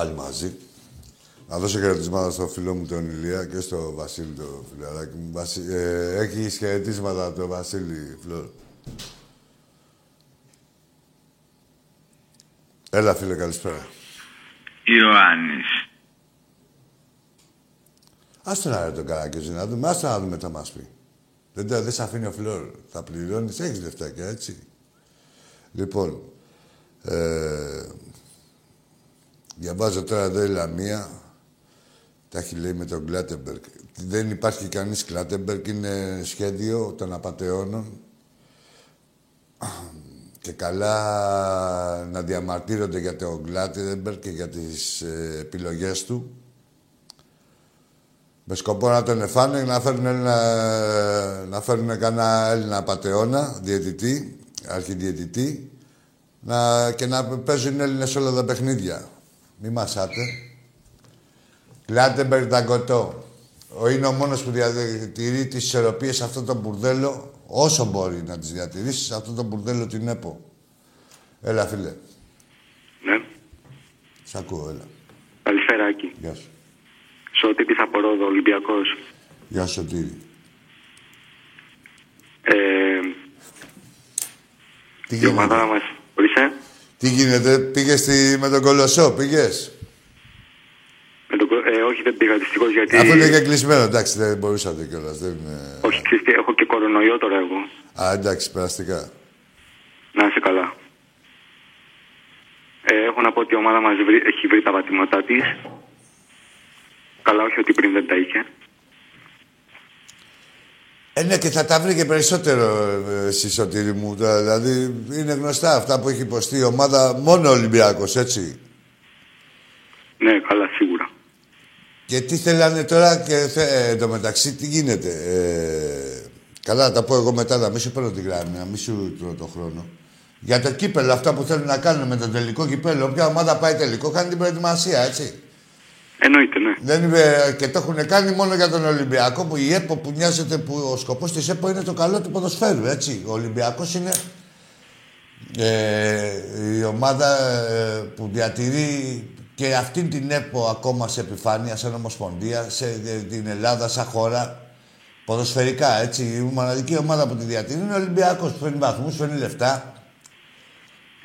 πάλι μαζί. Να δώσω χαιρετισμάτα στο φίλο μου τον Ηλία και στο Βασίλη το φιλαράκι μου. Βασι... Ε, έχει χαιρετίσματα από τον Βασίλη Φλόρ. Έλα φίλε, καλησπέρα. Ιωάννης. Άστο να ρε τον Καράκιοζη να δούμε, άστο να δούμε τι θα μας πει. Δεν, δεν, δεν σε αφήνει ο Φλόρ. Θα πληρώνεις, έχεις λεφτάκια, έτσι. Λοιπόν, ε, διαβάζω τώρα εδώ η Λαμία. Τα έχει λέει με τον Κλάτεμπεργκ. Δεν υπάρχει κανείς Κλάτεμπεργκ, είναι σχέδιο των απαταιώνων. Και καλά να διαμαρτύρονται για τον Κλάτεμπεργκ και για τις ε, επιλογές του. Με σκοπό να τον εφάνε, να φέρουν, Έλληνα, να φέρουν κανένα Έλληνα απατεώνα, διαιτητή, αρχιδιαιτητή, να, και να παίζουν Έλληνες όλα τα παιχνίδια. Μη μασάτε. Κλάτεμπερ Δαγκωτό. Ο είναι ο μόνος που διατηρεί τις ισορροπίες σε αυτό το μπουρδέλο, όσο μπορεί να τις διατηρήσει σε αυτό το μπουρδέλο την ΕΠΟ. Έλα, φίλε. Ναι. Σ' ακούω, έλα. Καλησπέρα, Άκη. Γεια σου. Σωτήρης από Ρόδο, Ολυμπιακός. Γεια σου, Σωτήρη. Ε, Τι η γίνεται; ομάδα μας... Ορίστε. Τι γίνεται, πήγες στη... με τον Κολοσσό, πήγες; Με τον... κο- Ε, όχι, δεν πήγα δυστυχώς γιατί... Αφού είναι και κλεισμένο, εντάξει, δεν μπορούσατε κιόλας. Δεν είναι... Όχι, ξέρεις τι, έχω και κορονοϊό τώρα εγώ. Α, εντάξει, περαστικά. Να είσαι καλά. Ε, έχω να πω ότι η ομάδα μας βρει- έχει βρει τα πατήματά της. Καλά, όχι ότι πριν δεν τα είχε. Ε, ναι, και θα τα βρει και περισσότερο ε, εσύ, Σωτήρη μου. Τα- Δηλαδή, είναι γνωστά αυτά που έχει υποστεί η ομάδα, μόνο ο Ολυμπιακός, έτσι. Ναι, καλά, σίγουρα. Και τι θέλανε τώρα και θε, ε, εντωμεταξύ, τι γίνεται. Ε, καλά, να τα πω εγώ μετά, να μην σου παίρνω τη γράμμη, να μην σου τρώω το χρόνο. Για το κύπελο, αυτά που θέλουν να κάνουν με το τελικό κύπελο, όποια ομάδα πάει τελικό, κάνει την προετοιμασία, έτσι. Εννοείται, ναι. Δεν είναι, και το έχουν κάνει μόνο για τον Ολυμπιακό που η ΕΠΟ που νοιάζεται που ο σκοπός της ΕΠΟ είναι το καλό του ποδοσφαίρου. Έτσι. Ο Ολυμπιακός είναι ε, η ομάδα ε, που διατηρεί και αυτήν την ΕΠΟ ακόμα σε επιφάνεια, σαν ομοσπονδία, σε ε, την Ελλάδα, σαν χώρα. Ποδοσφαιρικά, έτσι. Η μοναδική ομάδα που τη διατηρεί είναι ο Ολυμπιακός. Που φέρνει βαθμούς, φέρνει λεφτά.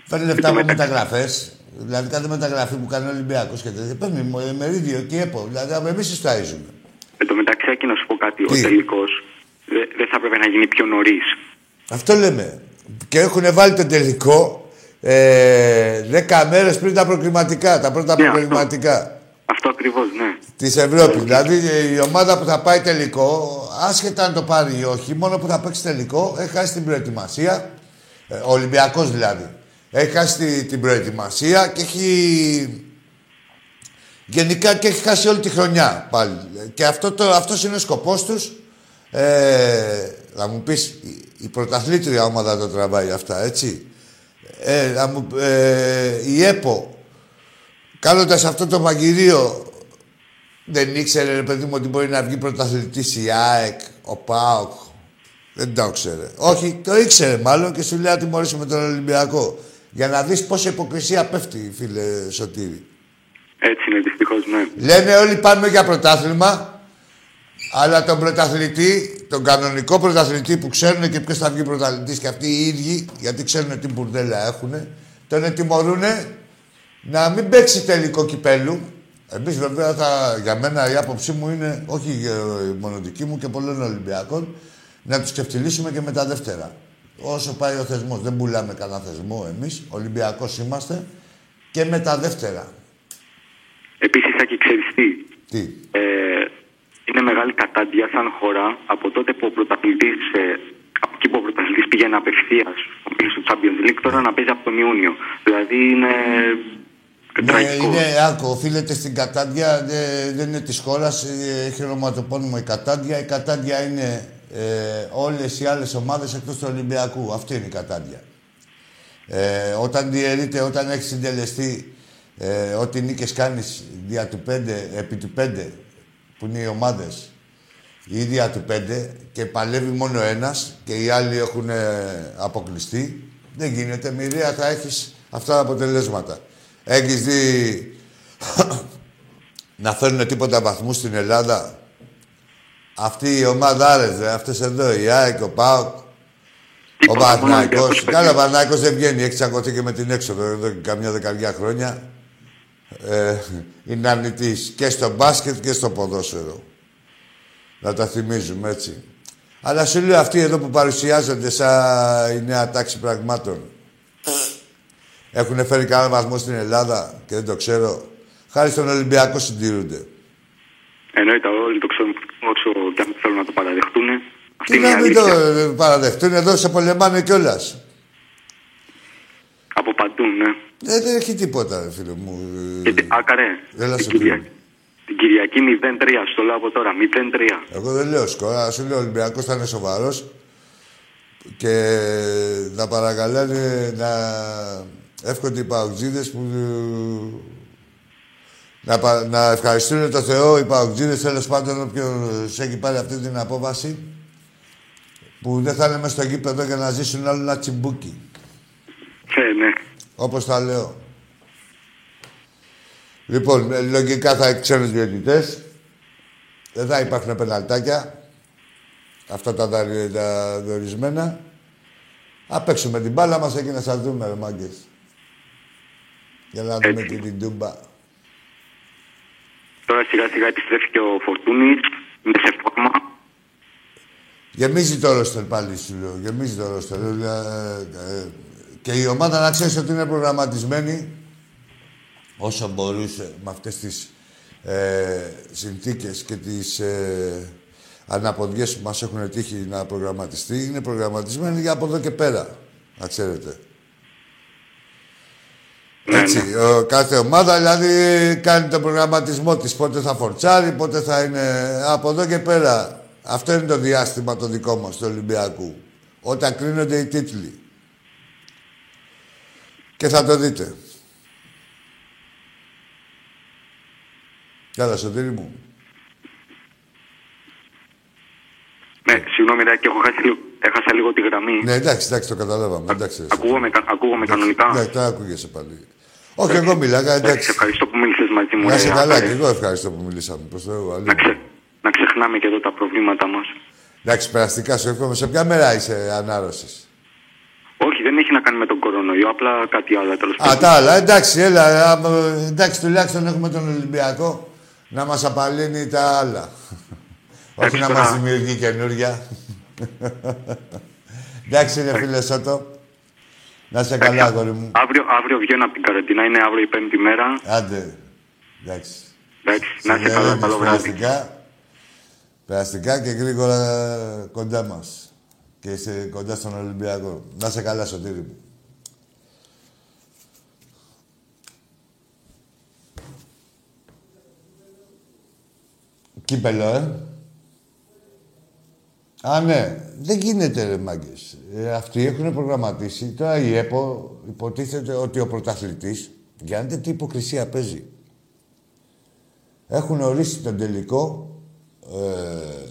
Φέρνει λεφτά από μεταγραφές. Δηλαδή κάθε μεταγραφή που κάνει ο Ολυμπιακός και τέτοια. Παίρνει μο- μερίδιο και ΕΠΟ. Δηλαδή εμείς τι ταΐζουμε. Εν τω μεταξύ, Άκη, να σου πω κάτι. Τι; Ο τελικός δε- δεν θα έπρεπε να γίνει πιο νωρίς. Αυτό λέμε. Και έχουν βάλει το τελικό ε, 10 μέρες πριν τα προκριματικά. Τα πρώτα Ναι, αυτό. προκριματικά Αυτό ακριβώς, ναι. της Ευρώπης. Δηλαδή η ομάδα που θα πάει τελικό, άσχετα αν το πάρει ή όχι, μόνο που θα παίξει τελικό, έχει χάσει την προετοιμασία. Ε, ο Ολυμπιακός δηλαδή. Έχει χάσει τη- την προετοιμασία και έχει. Γενικά και έχει χάσει όλη τη χρονιά πάλι. Και αυτό το, αυτός είναι ο σκοπός τους. Ε, θα μου πεις, η, η πρωταθλήτρια ομάδα το τραβάει αυτά, έτσι. Ε, θα μου, ε, η ΕΠΟ, κάνοντας αυτό το μαγειρίο, δεν ήξερε, ρε παιδί μου, ότι μπορεί να βγει πρωταθλητής η ΑΕΚ, ο ΠΑΟΚ. Δεν το ήξερε. Όχι, το ήξερε μάλλον και σου λέει να τιμωρήσουμε τον Ολυμπιακό. Για να δεις πόση υποκρισία πέφτει, φίλε Σωτήρη. Έτσι είναι, δυστυχώς, ναι. Λένε όλοι πάμε για πρωτάθλημα, αλλά τον πρωταθλητή, τον κανονικό πρωταθλητή που ξέρουν και ποιος θα βγει πρωταθλητής και αυτοί οι ίδιοι, γιατί ξέρουν τι μπουρδέλα έχουν, τον τιμωρούν να μην παίξει τελικό κυπέλου. Εμείς βέβαια θα, για μένα η άποψή μου είναι, όχι ε, μόνο δική μου και πολλών Ολυμπιακών, να τους ξεφτυλίσουμε και με τα δεύτερα. Όσο πάει ο θεσμός. Δεν πουλάμε κανένα θεσμό εμείς. Ολυμπιακός είμαστε και με τα δεύτερα. Επίσης, Άκη, ξέρεις τι; Τι; Ε, είναι μεγάλη κατάντια σαν χώρα από τότε που ο πρωταθλητής, ε, από εκεί που ο πρωταθλητής πήγαινε απευθείας στο Champions League, τώρα να παίζει από τον Ιούνιο. Δηλαδή είναι Ναι, τραγικός. είναι, άκου, οφείλεται στην Κατάντια, δε- δεν είναι της χώρας, ε, έχει ονοματοπώνυμο η Κατάντια. Η Κατάντια είναι ε, όλες οι άλλες ομάδες εκτός του Ολυμπιακού. Αυτή είναι η Κατάντια. Ε, όταν διαιρείται, όταν έχεις συντελεστεί ε, ό,τι νίκες κάνεις δια του 5, επί του 5, που είναι οι ομάδες, η ίδια του 5 και παλεύει μόνο ένας και οι άλλοι έχουν ε, αποκλειστεί, δεν γίνεται. Μοιραία θα έχεις αυτά τα αποτελέσματα. Έχεις δει να φέρουν τίποτα βαθμούς στην Ελλάδα. Αυτή η ομάδα άρεσε, αυτές εδώ, η ΑΕΚ, ο ΠΑΟΚ, ο Τίποτα, μόνο Παναθηναϊκός. Ολυμπιακός Καλά, ο παίζει. Παναθηναϊκός δεν βγαίνει, έχει τσακωθεί και με την έξοδο εδώ και καμιά δεκαετία χρόνια. Ε, είναι αρνητής και στο μπάσκετ και στο ποδόσφαιρο. Να τα θυμίζουμε έτσι. Αλλά σου λέω αυτοί εδώ που παρουσιάζονται σαν η νέα τάξη πραγμάτων. Έχουν φέρει κανένα βαθμό στην Ελλάδα και δεν το ξέρω. Χάρη στον Ολυμπιακό συντηρούνται. Εννοείται όλοι το ξέρουν όσο και αν θέλουν να το παραδεχτούν. Αυτή Τι είναι η να μην το αλήθεια. ε, παραδεχτούν, εδώ σε πολεμάνε κιόλας. Από παντού, ναι. Ε, δεν έχει τίποτα, ρε φίλε μου. Ε, Και, άκαρε, Έλα την, σε Κυριακ... φίλο. την Κυριακή 0-3, στο λέω από τώρα, 0-3. Εγώ δεν λέω σκορά. Σου λέω ο Ολυμπιακός θα είναι σοβαρός και να παρακαλάνε να εύχονται οι παουτζίδες που. Να, πα- να ευχαριστούν το Θεό οι παουτζίδε τέλος πάντων όποιος έχει πάρει αυτή την απόφαση που δεν θα είναι μέσα στο γήπεδο για να ζήσουν άλλο ένα τσιμπούκι. Ε, ναι. Όπως τα λέω. Λοιπόν, ε, λογικά θα έχει ξένους διαιτητές. Δεν θα υπάρχουν πεναλτάκια. Αυτά τα, δα- τα δορισμένα. Θα παίξουμε την μπάλα μας εκεί να σας δούμε, ρε μάγκες. Για να δούμε Έτσι. και την τούμπα. Τώρα σιγά σιγά επιστρέφει και ο Φορτούνης, είναι σε φόρμα. Γεμίζει το ρόστερ πάλι, σου λέω. Γεμίζει το ρόστερ. Ε, ε, ε, και η ομάδα να ξέρεις ότι είναι προγραμματισμένη όσο μπορούσε με αυτές τις ε, συνθήκες και τις ε, αναποδιές που μας έχουν τύχει να προγραμματιστεί. Είναι προγραμματισμένη για από εδώ και πέρα, να ξέρετε. Ναι, Έτσι, ο, κάθε ομάδα δηλαδή κάνει τον προγραμματισμό της. Πότε θα φορτσάρει, πότε θα είναι... Από εδώ και πέρα. Αυτό είναι το διάστημα το δικό μας, του Ολυμπιακού. Όταν κρίνονται οι τίτλοι. Και θα το δείτε. Καλά, Σωτήρη μου. Ναι, συγγνώμη, Ράκη, έχω χάσει λίγο, έχασα λίγο τη γραμμή. Ναι, εντάξει, εντάξει, το καταλάβαμε. Εντάξει, ρε, Ακούγομαι, κα- ακούγομαι κανονικά. Ναι, τώρα ακούγεσαι πάλι. Όχι, εγώ μιλάγα, Εντάξει, εντάξει. ευχαριστώ που μίλησες μαζί μου. Να ρε, είσαι καλά, Άκαρε. και εγώ ευχαριστώ που μιλήσαμε. Προς Θεού, αλήθεια. να, ξε... να ξεχνάμε και εδώ τα προβλήματά μας. Εντάξει, περαστικά σου εύχομαι. Σε ποια μέρα είσαι ανάρρωσης; Όχι, δεν έχει να κάνει με τον κορονοϊό, απλά κάτι άλλο τέλος Α, πάντων. τα άλλα, εντάξει, έλα. άμα- εντάξει, τουλάχιστον έχουμε τον Ολυμπιακό να μας απαλύνει τα άλλα. Όχι να τώρα- μας δημιουργεί καινούρια. εντάξει, ρε φίλε Σότο. Να είσαι καλά, αγόρι μου. Αύριο, αύριο βγαίνω από την καραντίνα, είναι αύριο η πέμπτη μέρα. Άντε. Εντάξει. Εντάξει, να είσαι καλά, Συγγνώμη, καλό βράδυ. περαστικά. Περαστικά και γρήγορα κοντά μας. Και είσαι κοντά στον Ολυμπιακό. Να είσαι καλά, Σωτήρη μου. Κύπελο, ε. Α, ναι. Δεν γίνεται, ρε μάγκες. Ε, αυτοί έχουν προγραμματίσει. Τώρα η ΕΠΟ υποτίθεται ότι ο πρωταθλητής, για να δείτε τι υποκρισία παίζει. Έχουν ορίσει τον τελικό ε,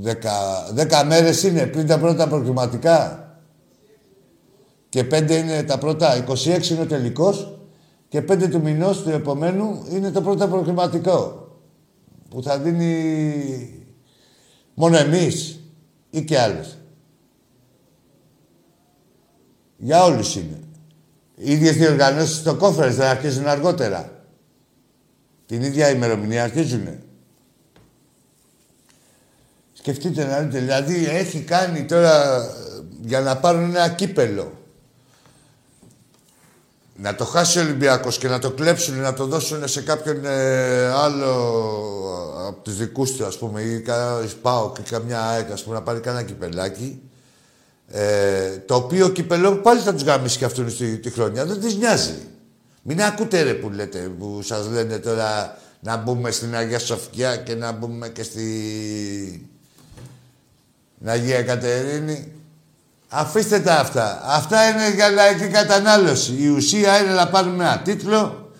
δέκα, δέκα μέρες είναι πριν τα πρώτα προκριματικά. Και πέντε είναι τα πρώτα. 26 είναι ο τελικός και πέντε του μηνός του επομένου είναι το πρώτο προκριματικό. Που θα δίνει μόνο εμείς ή και άλλες. Για όλους είναι. Οι ίδιες διοργανώσεις στο conference θα αρχίζουν αργότερα. Την ίδια ημερομηνία αρχίζουνε. Σκεφτείτε να δείτε, δηλαδή έχει κάνει τώρα ε, για να πάρουν ένα κύπελο. Να το χάσει ο Ολυμπιακός και να το κλέψουν, να το δώσουν σε κάποιον ε, άλλο από τους δικούς του, ας πούμε, ή κανένα ΣΠΑΟ και καμιά ΑΕΚ, ας πούμε, να πάρει κανένα κυπελάκι. Ε, το οποίο κυπελό πάλι θα τους γαμίσει και αυτούς τη, τη χρονιά. Δεν τις νοιάζει. Μην ακούτε ρε που λέτε, που σας λένε τώρα να μπούμε στην Αγία Σοφιά και να μπούμε και στη... Αγία Κατερίνη. Αφήστε τα αυτά. Αυτά είναι για λαϊκή κατανάλωση. Η ουσία είναι να πάρουμε ένα τίτλο,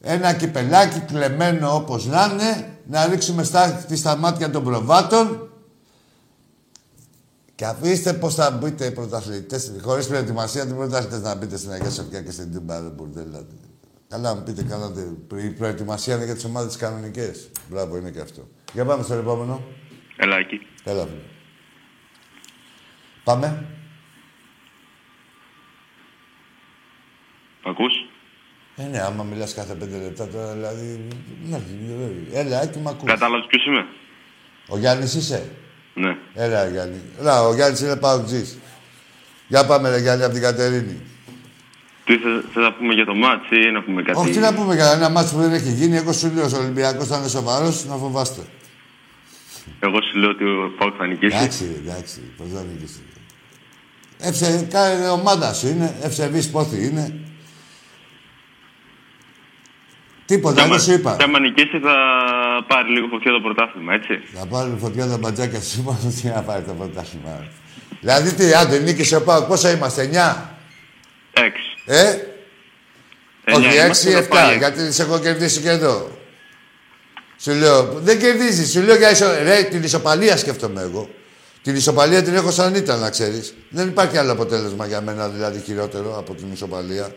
ένα κυπελάκι κλεμμένο όπως να είναι, να ρίξουμε στάχτη στα μάτια των προβάτων και αφήστε πώς θα μπείτε οι πρωταθλητές, χωρίς προετοιμασία του πρωταθλητές να μπείτε στην Αγία Σοφιά και στην Τούμπα, ρε μπουρδέλα. Καλά, μου πείτε, κάνατε. Η προετοιμασία είναι για τις ομάδες κανονικές. Μπράβο, είναι και αυτό. Για πάμε στο επόμενο. Ελάκι. Έλα, φίλε. Πάμε. Μ' ακούς; Ε, ναι, άμα μιλάς κάθε πέντε λεπτά τώρα, δηλαδή... Ναι, έλα, άκη μ' ακούς. Κατάλαβες ποιος είμαι; Ο Γιάννης είσαι; Ναι. Έλα, Γιάννη. Έλα, ο Γιάννης είναι παουτζής. Για πάμε, ρε Γιάννη, από την Κατερίνη. Τι θες, θες να πούμε για το μάτς ή να πούμε κάτι; Όχι, τι να πούμε για ένα μάτσο που δεν έχει γίνει. Εγώ σου λέω, ο Ολυμπιακός θα είναι σοβαρός, να φοβάστε. Εγώ σου λέω ότι ο Πάουκ θα νικήσει. Εντάξει, εντάξει, πώς θα νικήσει. Εύσε, κάνε ομάδας σου είναι, ευσεβής πόθη είναι. Τίποτα, εγώ σου είπα. Και άμα νικήσει θα πάρει λίγο φωτιά το πρωτάθλημα, έτσι. Θα πάρουν φωτιά τα μπατζάκια σου, μόνο τι να πάρει το πρωτάθλημα. Δηλαδή τι, άντε, νίκησε ο Πάοκ, πόσα είμαστε, 9. Έξι. Ε, Εννιά όχι, είμαστε, 6-7, θα πάει. γιατί σε έχω κερδίσει και εδώ. Σου λέω, δεν κερδίζεις, σου λέω για ισο... Ρε, την ισοπαλία σκέφτομαι εγώ. Την ισοπαλία την έχω σαν ήταν, να ξέρεις. Δεν υπάρχει άλλο αποτέλεσμα για μένα, δηλαδή χειρότερο από την ισοπαλία.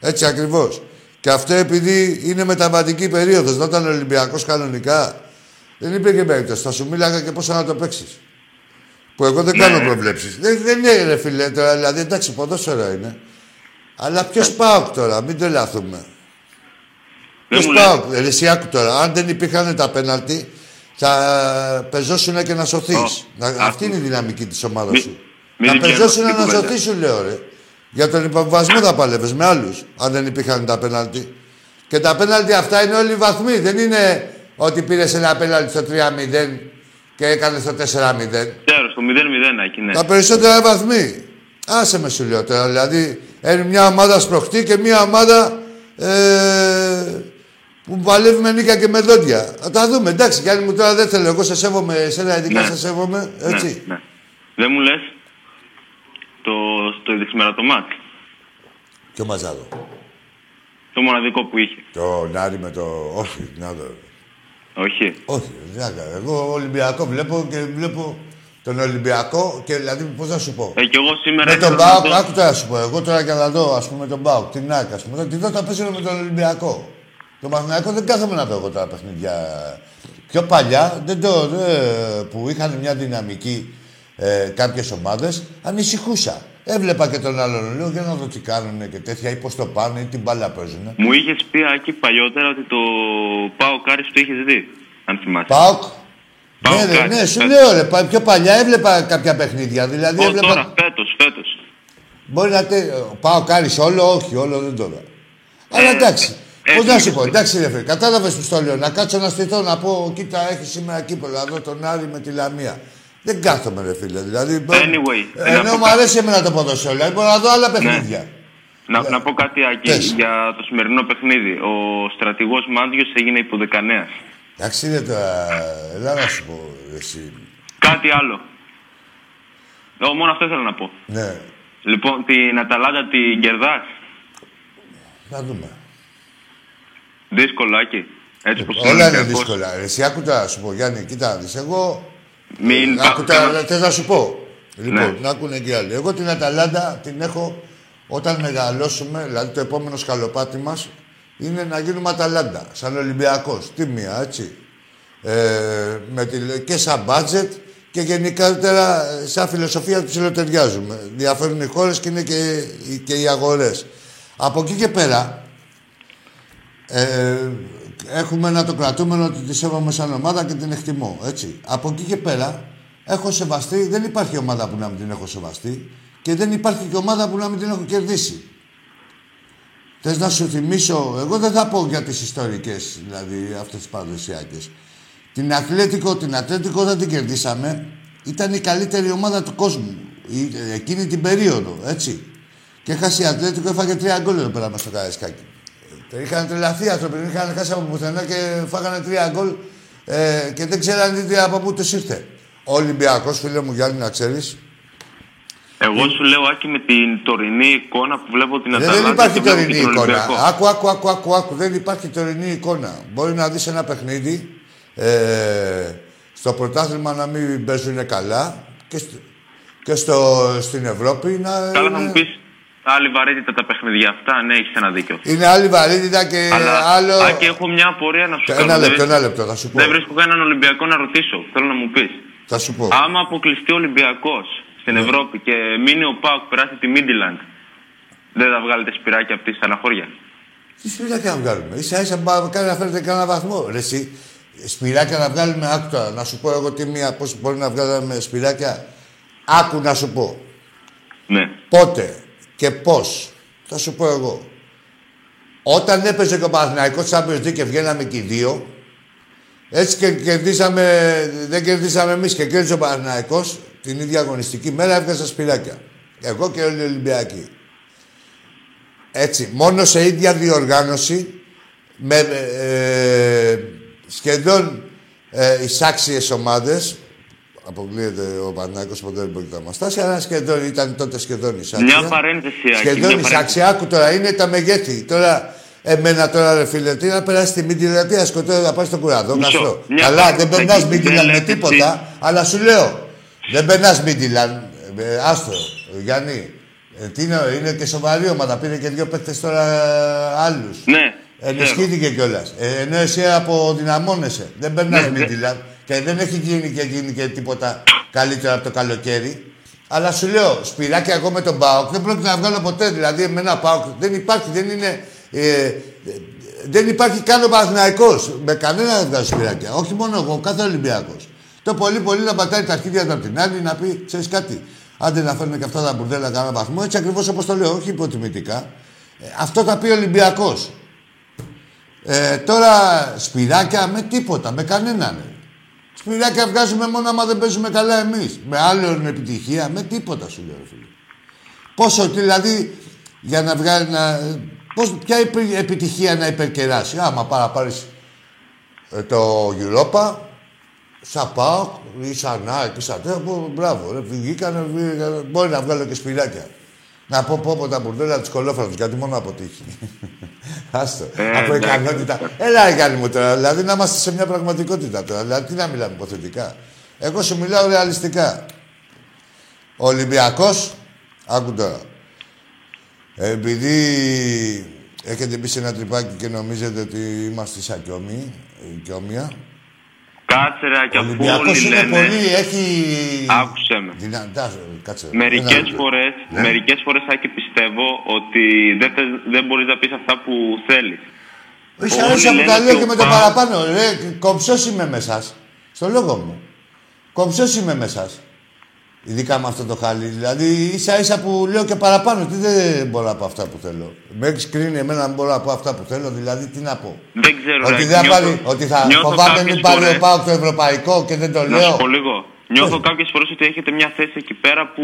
Έτσι ακριβώς. Και αυτό επειδή είναι μεταβατική περίοδος. Να ήταν Ολυμπιακός κανονικά, δεν υπήρχε περίπτωση. Θα σου μίλαγα και πώς να το παίξεις. Που εγώ δεν κάνω προβλέψεις. Δεν, δεν είναι ρε φίλε τώρα, δηλαδή εντάξει, ποδόσφαιρο είναι. Αλλά ποιος πάω τώρα, μην τρελαθούμε. Δεν Ποιος μου πάω, ρε εσύ άκου τώρα. Αν δεν υπήρχαν τα πέναλτι, θα πεζόσουν και να σωθείς. Ω, Αυτή άκου. είναι η δυναμική της ομάδας Μη- σου. μη να δικαιώνεις πεζόσουν την να κουβέντα. σωθεί, σου λέω, ρε. Για τον υποβασμό θα παλεύεις με άλλους, αν δεν υπήρχαν τα πέναλτι. Και τα πέναλτι αυτά είναι όλοι οι βαθμοί. Δεν είναι ότι πήρες ένα πέναλτι στο 3-0 και έκανες στο 4-0. Ξέρω, στο 0-0 εκεί, ναι. Τα περισσότερα βαθμοί. Άσε με σου λέω τώρα. Δηλαδή, είναι μια ομάδα σπροχτή και μια ομάδα ε, που παλεύει με νίκα και με δόντια. Θα τα δούμε. Εντάξει, Γιάννη μου τώρα δεν θέλω. Εγώ σε σέβομαι, εσένα ειδικά Ναι. σε σέβομαι. Έτσι. Ναι, ναι. Δεν μου λες; Το, το είδες σήμερα το μάτς. Και ο Μαζάδο; Το μοναδικό που είχε. Το Νάρι με το... Όχι, να δω. Όχι. Όχι, δεν θα κάνω. Εγώ Ολυμπιακό βλέπω και βλέπω τον Ολυμπιακό και δηλαδή πώς να σου πω; Ε, και εγώ σήμερα Με τον ήθελα να Μπάουκ, δω- άκου τώρα να σου πω. Εγώ τώρα για να δω, ας πούμε, τον Μπάουκ, την Νάκα, ας πούμε, τη δω τα παίζουν με τον Ολυμπιακό. Το Παναθηναϊκό δεν κάθομαι να δω εγώ τώρα παιχνίδια. Πιο παλιά, δεν το, δεν- που είχαν μια δυναμική ε, κάποιες ομάδες, ανησυχούσα. Έβλεπα και τον άλλον, λέω, για να δω τι κάνουν και τέτοια, ή πώς το πάνε, ή την μπάλα παίζουν. Μου είχες πει εκεί παλιότερα ότι το Πάο Κάρις το είχες δει. Αν θυμάσαι. Πάοκ. Πάοκ, Ναι, ρε, κάτι, ναι, σου κάτι. λέω ρε, πα- πιο παλιά έβλεπα κάποια παιχνίδια. Δηλαδή Ω, έβλεπα. τώρα, φέτο, φέτο. Μπορεί να τε... πάω κάρις όλο, όχι, όλο δεν το λέω. Αλλά εντάξει. ε, Πώς να έτσι σου πω, εντάξει ρε φίλε, κατάλαβες που στο λέω. Να κάτσω να στηθώ να πω, κοίτα, έχεις σήμερα κύπελο, να δω τον Άρη με τη Λαμία. Δεν κάθομαι ρε φίλε. Δηλαδή, Anyway, ε, να ενώ πω μου αρέσει εμένα το ποδοσφαίρο, δηλαδή μπορώ να δω άλλα παιχνίδια. Να, να πω κάτι Άκη, Ναι. Πες. για το σημερινό παιχνίδι. Ο στρατηγός Μάντιος έγινε υποδεκανέα. Εντάξει ρε τώρα, έλα να σου πω εσύ. Κάτι άλλο. Ω, μόνο αυτό ήθελα να πω. Ναι, Λοιπόν, την Αταλάντα την κερδάς; να δούμε. Δύσκολο, Άκη. Έτσι πως Όλα είναι Ολυμπιακός. δύσκολα. Ρε, Εσύ άκου τώρα να σου πω, Γιάννη, κοίτα, να δεις, εγώ Μην Άκου πάω- τώρα, θες να σου πω. Λοιπόν, Ναι. να ακούνε και άλλοι. Εγώ την Αταλάντα την έχω όταν μεγαλώσουμε, δηλαδή το επόμενο σκαλοπάτι μας είναι να γίνουμε Αταλάντα, σαν Ολυμπιακός. Τι μία, έτσι. Ε, με τη, και σαν μπάτζετ και γενικότερα ε, σαν φιλοσοφία ψιλοτεριάζουμε. Διαφέρουν οι χώρες και είναι και, και οι αγορές. Από εκεί και πέρα, ε, έχουμε ένα το κρατούμενο ότι τη σέβομαι σαν ομάδα και την εκτιμώ. Έτσι. Από εκεί και πέρα έχω σεβαστεί, δεν υπάρχει ομάδα που να μην την έχω σεβαστεί και δεν υπάρχει και ομάδα που να μην την έχω κερδίσει. Θες να σου θυμίσω, εγώ δεν θα πω για τις ιστορικές, δηλαδή αυτές τις παραδοσιακές. Την Αθλέτικο, την Ατλέτικο δεν την κερδίσαμε. Ήταν η καλύτερη ομάδα του κόσμου. Η- εκείνη την περίοδο, έτσι. Και έχασε η Ατλέτικο, έφαγε τρία γκολ εδώ πέρα μέσα στο Καραϊσκάκι. Ε, Είχαν τρελαθεί οι άνθρωποι, δεν είχαν χάσει από πουθενά και φάγανε τρία γκολ ε, και δεν ξέραν τι από πού τους ήρθε. Ο Ολυμπιακός, φίλε μου Γιάννη, να ξέρεις, Εγώ σου λέω, Άκη, με την τωρινή εικόνα που βλέπω την Ε, Αταλάντα. δεν υπάρχει και βλέπω τωρινή και τον εικόνα. Ολυμπιακό. Άκου, άκου, άκου, άκου, άκου. Δεν υπάρχει τωρινή εικόνα. Μπορεί να δεις ένα παιχνίδι ε, στο πρωτάθλημα να μην παίζουν καλά και, στο, και στο, στην Ευρώπη να... Καλά θα μου είναι- πεις, άλλη βαρύτητα τα παιχνίδια αυτά. Ναι, έχεις ένα δίκιο. Είναι άλλη βαρύτητα και Αλλά άλλο. Άκη, έχω μια απορία να σου κάνω. Ένα Δεν λεπτό, βρίσκω- ένα λεπτό, θα σου πω. Δεν βρίσκω κανέναν Ολυμπιακό να ρωτήσω. Θέλω να μου πεις. Θα σου πω. Άμα αποκλειστεί ο Ολυμπιακός στην Ναι. Ευρώπη και μείνει ο Πάουκ περάσει τη Μίντιλαντ, δεν θα βγάλετε σπυράκι από τη στεναχώρια. Τι σπυράκια να βγάλουμε; σα ίσα μπα- κάνει να φέρετε κανένα βαθμό. Ρε, εσύ, σπυράκια να βγάλουμε, άκου τώρα, να σου πω εγώ τι μία, πώς μπορεί να βγάλουμε σπυράκια; Άκου να σου πω. Ναι. Πότε; Και πώς. Θα σου πω εγώ. Όταν έπαιζε και ο Παναθηναϊκός Champions League και βγαίναμε και οι δύο, έτσι και κερδίσαμε, δεν κερδίσαμε εμείς και κέρδισε ο Παναθηναϊκός την ίδια αγωνιστική μέρα έβγαζα σπυράκια. Εγώ και όλοι οι Ολυμπιακοί. Έτσι, μόνο σε ίδια διοργάνωση, με ε, σχεδόν ε, εισάξιες ομάδες, αποκλείεται ο Παναθηναϊκός ποτέ δεν μπορεί να μας φτάσει, αλλά σχεδόν, ήταν τότε σχεδόν εισάξια. Μια παρένθεση, Άκη, Σχεδόν μια παρένθεση. εισάξια. Άκου τώρα, είναι τα μεγέθη. Τώρα, εμένα τώρα ρε φίλε, τι να περάσει τη Μίντιλα, τι να σκοτώ, να πάει στον κουραδό, Μισό. καστρό. Μια Καλά, δεν παρένθεση, περνάς δεν Μίντιλα με λέτε τίποτα, αλλά σου λέω, δεν περνάς Μίντιλα. Ε, άστο, Γιάννη. Ε, τι είναι, είναι και σοβαρή ομάδα. Πήρε και δύο παίκτες τώρα άλλους. Ναι. Ενισχύθηκε κιόλας. Ε, ενώ εσύ αποδυναμώνεσαι. Δεν περνάς Ναι, ναι, ναι. Και δεν έχει γίνει και γίνει και τίποτα καλύτερο από το καλοκαίρι. Αλλά σου λέω, σπυράκια εγώ με τον Πάοκ δεν πρόκειται να βγάλω ποτέ. Δηλαδή, με ένα Πάοκ δεν υπάρχει, δεν είναι. Ε, δεν υπάρχει καν ο Παναθηναϊκός. Με κανένα δεν βγάζω σπυράκια. Όχι μόνο εγώ, κάθε Ολυμπιακός. Το πολύ πολύ να πατάει τα αρχίδια του από την άλλη να πει, ξέρεις κάτι. Άντε να φέρνουμε και αυτά τα μπουρδέλα κανένα βαθμό. Έτσι ακριβώς όπως το λέω, όχι υποτιμητικά. Ε, αυτό θα πει ο Ολυμπιακός. Ε, τώρα σπυράκια με τίποτα, με κανέναν. ρε. Σπυράκια βγάζουμε μόνο άμα δεν παίζουμε καλά εμείς. Με άλλον επιτυχία, με τίποτα σου λέω, ρε φίλε. Πόσο, δηλαδή, για να βγάλει να. Πώς, ποια υπε- επιτυχία να υπερκεράσει. Άμα πάρα πάρεις ε, το Europa, σαν πάω ή σαν ΑΕΚ ή σαν τέτοια, πω, μπράβο, ρε, βγήκανε, βγήκανε, μπορεί να βγάλω και σπυράκια. Να πω πω, πω τα μπουρδέλα του κολόφρονου, γιατί μόνο αποτύχει. Άστο. Ε, από εντάξει, ικανότητα. Έλα, ρε, κάνει μου τώρα. Δηλαδή να είμαστε σε μια πραγματικότητα τώρα. Δηλαδή τι να μιλάμε υποθετικά. Εγώ σου μιλάω ρεαλιστικά. Ο Ολυμπιακός, άκου τώρα. Επειδή έχετε μπει σε ένα τρυπάκι και νομίζετε ότι είμαστε σαν κιόμοι, ε, κιόμια, Κάτσε ρε, και ο αφού Ολυμπιακός όλοι είναι λένε... πολύ, έχει... Άκουσε με. Δυνατά, κάτσε. Μερικές ένα- φορές, Ναι. μερικές φορές, Άκη, πιστεύω ότι δεν, θες- δεν μπορείς να πεις αυτά που θέλεις. Ίσα Όλοι ίσα που λένε τα λέω ότι και ο με το Πάοκ- παραπάνω. Ρε, κομψός είμαι με εσάς. Στο λόγο μου. Κομψός είμαι με εσάς. Ειδικά με αυτό το χάλι. Δηλαδή, ίσα ίσα που λέω και παραπάνω. Τι δεν μπορώ να πω αυτά που θέλω. Με έχεις κρίνει εμένα να μπορώ να πω αυτά που θέλω. Δηλαδή, τι να πω; Δεν ξέρω, Ότι, ρε, δεν θα νιώθω- πάρει, ότι θα νιώθω φοβάμαι κάποιες μην πάρει ο φορές- Πάοκ το ευρωπαϊκό και δεν το Να σου λέω. πω λίγο. Νιώθω κάποιες φορές ότι έχετε μια θέση εκεί πέρα που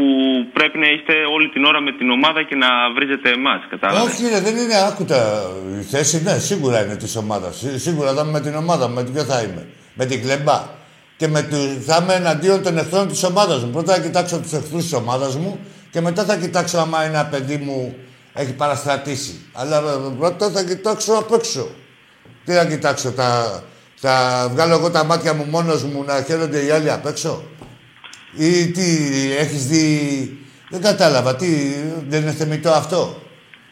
πρέπει να είστε όλη την ώρα με την ομάδα και να βρίζετε εμάς, κατάλαβες; Όχι, ρε, δεν είναι άκουτα. Η θέση, ναι, σίγουρα είναι της ομάδας. Σίγουρα θα είμαι με την ομάδα μου. Με την ποιο θα είμαι; Με την κλεμπά. Και με του, θα είμαι εναντίον των εχθρών της ομάδας μου. Πρώτα θα κοιτάξω τους εχθρούς της ομάδας μου και μετά θα κοιτάξω άμα ένα παιδί μου έχει παραστρατήσει. Αλλά ε, πρώτα θα κοιτάξω απ' έξω. Τι θα κοιτάξω, θα, θα βγάλω εγώ τα μάτια μου μόνος μου να χαίρονται οι άλλοι απ' έξω; Ή τι, έχεις δει... Δεν κατάλαβα, τι, δεν είναι θεμητό αυτό;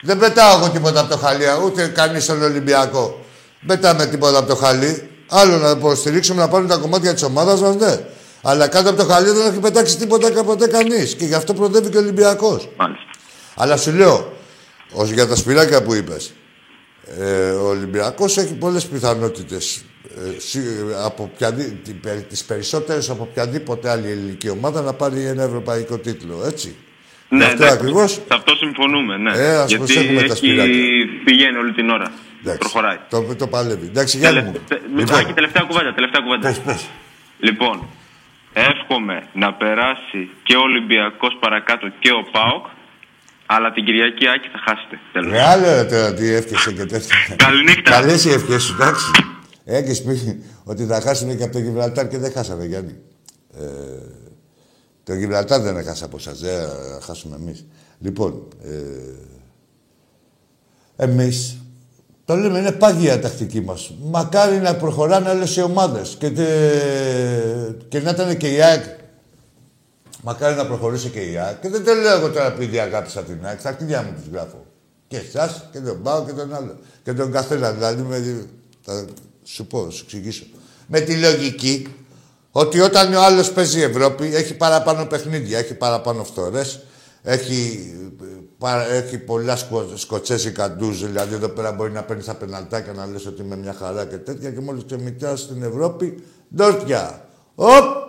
Δεν πετάω εγώ τίποτα από το χαλί, ούτε κανείς στον Ολυμπιακό. Δεν πετάμε τίποτα από το χαλί. Άλλο να υποστηρίξουμε να πάρουν τα κομμάτια της ομάδας μας, ναι. Αλλά κάτω από το χαλί δεν έχει πετάξει τίποτα κάποτε κανείς. Και γι' αυτό προδεύει και ο Ολυμπιακός. Μάλιστα. Αλλά σου λέω, ως για τα σπυράκια που είπες, ε, ο Ολυμπιακός έχει πολλές πιθανότητες ε, σι- από οποιαδή, την πε- τις περισσότερες από οποιαδήποτε άλλη ελληνική ομάδα να πάρει ένα ευρωπαϊκό τίτλο, έτσι. Ναι, αυτό εντάξει. ακριβώς. Σε αυτό συμφωνούμε, ναι. Ε, ας Γιατί προσέχουμε τα έχει- σπυράκια. πηγαίνει όλη την ώρα. Εντάξει, Προχωράει. Το, το παλεύει. Εντάξει, Γιάννη μου. Τελε- Λοιπόν, Άκη, τελευταία κουβέντα, τελευταία κουβέντα. πες, πες. Λοιπόν, εύχομαι να περάσει και ο Ολυμπιακός παρακάτω και ο ΠΑΟΚ, αλλά την Κυριακή Άκη θα χάσετε. Τέλος. Ρε άλλο ρε τώρα τι εύχεσαι και τέτοια. Καληνύχτα. Καλές οι ευχές σου, εντάξει. Έχεις πει ότι θα χάσουν και από το Γιβραλτάρ και δεν χάσαμε, Γιάννη. Ε, το Γιβραλτάρ δεν έχασα από εσάς, δεν θα χάσουμε εμείς. Λοιπόν, ε, εμείς το λέμε, είναι πάγια η τακτική μας. Μακάρι να προχωράνε όλες οι ομάδες και, τε- και να ήταν και η ΑΕΚ Μακάρι να προχωρήσει και η ΑΕΚ. Και δεν το λέω εγώ τώρα επειδή αγάπησα την ΑΕΚ. Στα κτίρια μου τους γράφω. Και εσάς και τον Πάο και τον άλλο. Και τον καθένα. Δηλαδή με. Θα σου πω, σου εξηγήσω. Με τη λογική ότι όταν ο άλλος παίζει Ευρώπη έχει παραπάνω παιχνίδια, έχει παραπάνω φθορές, έχει, παρα- έχει πολλά σκο, σκοτσέζικα ντουζ. Δηλαδή εδώ πέρα μπορεί να παίρνεις τα πεναλτάκια να λες ότι είμαι μια χαρά και τέτοια. Και μόλις ξεμητά στην Ευρώπη, ντόρτια. Οπ!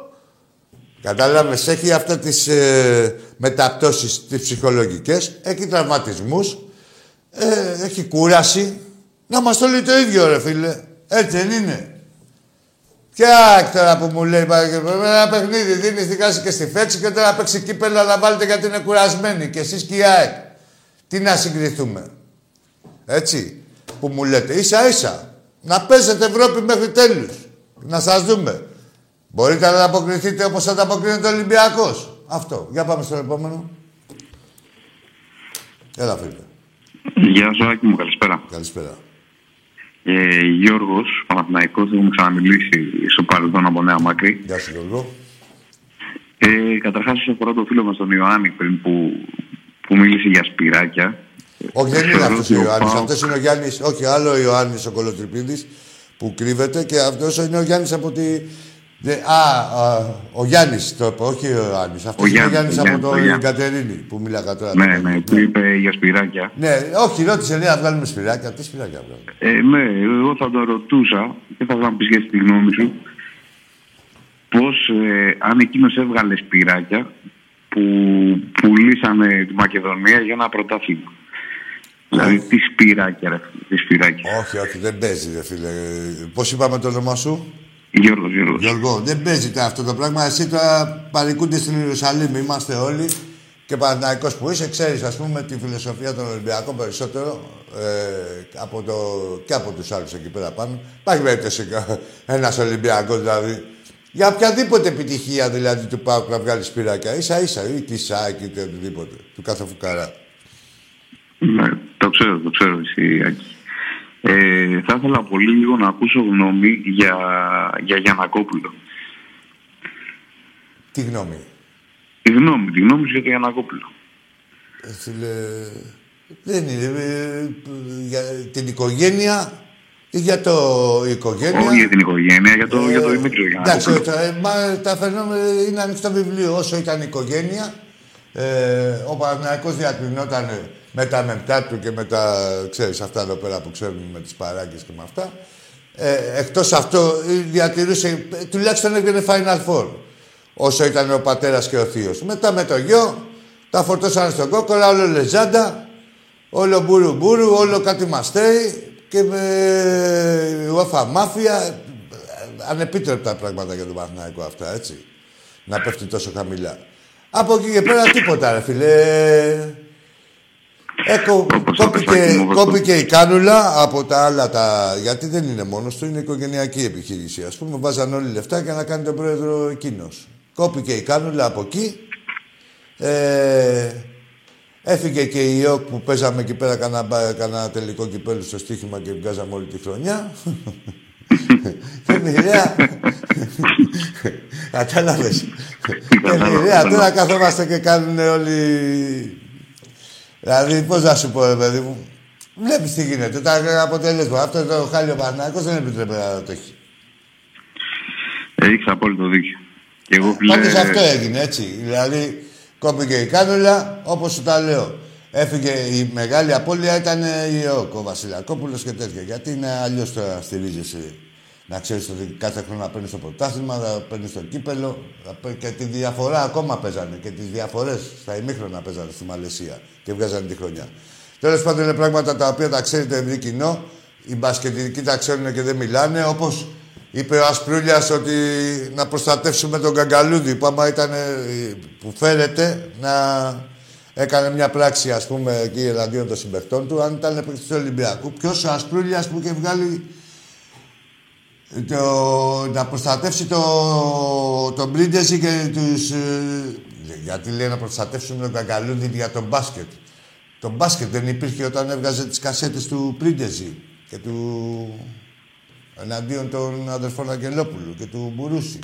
Κατάλαβες, έχει αυτά τις ε, μεταπτώσεις τις ψυχολογικές, έχει τραυματισμούς, ε, έχει κούραση. Να μας το λέει το ίδιο ρε φίλε. Έτσι δεν είναι. Ποια τώρα που μου λέει πάει και ένα παιχνίδι δίνει στη κάση και στη φέξη και τώρα παίξει κύπελο να βάλετε γιατί είναι κουρασμένοι και εσείς και η ΑΕΚ. Τι να συγκριθούμε. Έτσι που μου λέτε. Ίσα ίσα. Να παίζετε Ευρώπη μέχρι τέλους. Να σας δούμε. Μπορείτε να ανταποκριθείτε όπως ανταποκρίνεται ο Ολυμπιακός. Αυτό. Για πάμε στον επόμενο. Έλα φίλε. Γεια σου, Άκη μου, καλησπέρα. Καλησπέρα. Ε, Γιώργος, Παναθηναϊκός, έχουμε ξαναμιλήσει στο παρελθόν από Νέα Μάκρη. Γεια σου Γιώργο. Ε, Καταρχάς, όσον αφορά το φίλο μας τον Ιωάννη πριν που, που μίλησε για σπυράκια. Όχι, δεν είναι θεωρώ αυτός ότι ο Ιωάννης. Πάοκ- Αυτός είναι ο Γιάννης. Όχι, άλλο ο Ιωάννης ο Κολοτριπίδης που κρύβεται και αυτός είναι ο Γιάννης από τη. Δε- Α, α, ο Γιάννης το είπε, όχι ο Ιωάννη. Αυτός Ο είναι ο Γιάννης, Γιάννης ο από το Γιάννης, ο Κατερίνη που μίλαγα τώρα. Ναι, ναι, που είπε για σπυράκια. Ναι, όχι, ρώτησε, λέει να βγάλουμε σπυράκια. Τι σπυράκια βγάλουμε; Ε, ναι, εγώ θα το ρωτούσα και θα ήθελα να πεις και τη γνώμη σου. Πώς, ε, αν εκείνος έβγαλε σπυράκια που πουλήσανε τη Μακεδονία για ένα πρωτάθλημα. Δηλαδή, τι σπυράκια, ρε, φίλε, τι σπυράκια. Όχι, όχι, δεν παίζει, ρε φίλε. Πώς είπαμε το όνομα σου, Γιώργος, Γιώργος. Γιώργο, δεν παίζει αυτό το πράγμα. Εσύ τώρα παρικούνται στην Ιερουσαλήμ, είμαστε όλοι. Και Παναθηναϊκός που είσαι, ξέρεις, ας πούμε, τη φιλοσοφία των Ολυμπιακών περισσότερο ε, από το, και από τους άλλους εκεί πέρα πάνω. Υπάρχει περίπτωση κα- ένας Ολυμπιακός, δηλαδή, για οποιαδήποτε επιτυχία δηλαδή του Πάουκ να βγάλει σπυράκια, ίσα ίσα, ή τη ΣΑΚ ή οτιδήποτε, του κάθε φουκαρά. Ναι, το ξέρω, το ξέρω εσύ, Άκη. Ε, θα ήθελα πολύ λίγο να ακούσω γνώμη για, για Γιανακόπουλο. Τι γνώμη; Τη γνώμη, τη γνώμη σου για τον Γιανακόπουλο. Ε, Φίλε, δεν είναι. ε, για την οικογένεια ή για το η οικογένεια; Όχι για την οικογένεια, για το, για το Ε, Δημήτριο Εντάξει, Γιανακόπουλο. τα, ε, μα, τα φαινόμενα είναι ανοιχτό βιβλίο. Όσο ήταν η οικογένεια, ε, ο Παναθηναϊκός διακρινόταν με τα μεπτά του και με τα, ξέρεις, αυτά εδώ πέρα που ξέρουν με τις παράγκες και με αυτά. Ε, εκτός αυτό, ε, διατηρούσε, ε, τουλάχιστον έβγαινε Final Four. Όσο ήταν ο πατέρας και ο θείος. Μετά με το γιο, τα φορτώσανε στον κόκορα, όλο λεζάντα, όλο μπούρου μπούρου, όλο κάτι μαστέι και με UEFA μάφια. Ανεπίτρεπτα πράγματα για τον Παναθηναϊκό αυτά, έτσι. Να πέφτει τόσο χαμηλά. Από εκεί και πέρα τίποτα, ρε φίλε. Έκο, Όπως το κόπηκε, πες, Άκη μου, κόπηκε η κάνουλα από τα άλλα τα... Γιατί δεν είναι μόνος του, είναι οικογενειακή επιχείρηση. Ας πούμε, βάζαν όλοι λεφτά για να κάνει τον πρόεδρο εκείνος. Κόπηκε η κάνουλα από εκεί. Ε, έφυγε και η ΙΟΚ που παίζαμε εκεί πέρα κάνα, μπα- κάνα τελικό κυπέλου στο στοίχημα και βγάζαμε όλη τη χρονιά. Και μοιραία. Κατάλαβες. Και μοιραία. Τώρα καθόμαστε και κάνουν όλοι... Δηλαδή, πώς να σου πω, ρε παιδί μου. Βλέπεις τι γίνεται. Τα αποτέλεσμα. Αυτό το χάλιο Πανάκος δεν επιτρέπει να το έχει. Έχεις απόλυτο δίκιο. Και εγώ, φίλε, Πάντως αυτό έγινε, έτσι. Δηλαδή, κόπηκε η κάνουλα, όπως σου τα λέω. Έφυγε η μεγάλη απώλεια, ήταν η ΕΟΚ, ο Βασιλακόπουλος και τέτοια. Γιατί είναι αλλιώς τώρα στηρίζεσαι. Να ξέρεις ότι κάθε χρόνο να παίρνεις το πρωτάθλημα, να παίρνεις το κύπελο. να παί- Και τη διαφορά ακόμα παίζανε. Και τις διαφορές στα ημίχρονα παίζανε στη Μαλαισία. Και βγάζανε τη χρονιά. Τέλος πάντων είναι πράγματα τα οποία τα ξέρει το ευρύ κοινό. Οι μπασκετικοί τα ξέρουν και δεν μιλάνε. Όπως είπε ο Ασπρούλιας ότι να προστατεύσουμε τον Καγκαλούδη που άμα ήταν ε, που φέρεται να έκανε μια πράξη ας πούμε εκεί εναντίον των συμπεχτών του αν ήταν παίκτης του Ολυμπιακούς. Ποιος ο Ασπρούλιας που είχε βγάλει το, να προστατεύσει το, τον Μπρίντεζι και τους... ε, γιατί λέει να προστατεύσουμε τον Καγκαλούδη για τον μπάσκετ. Το μπάσκετ δεν υπήρχε όταν έβγαζε τις κασέτες του Πρίντεζι και του... εναντίον των αδερφών Αγγελόπουλου και του Μπουρούση.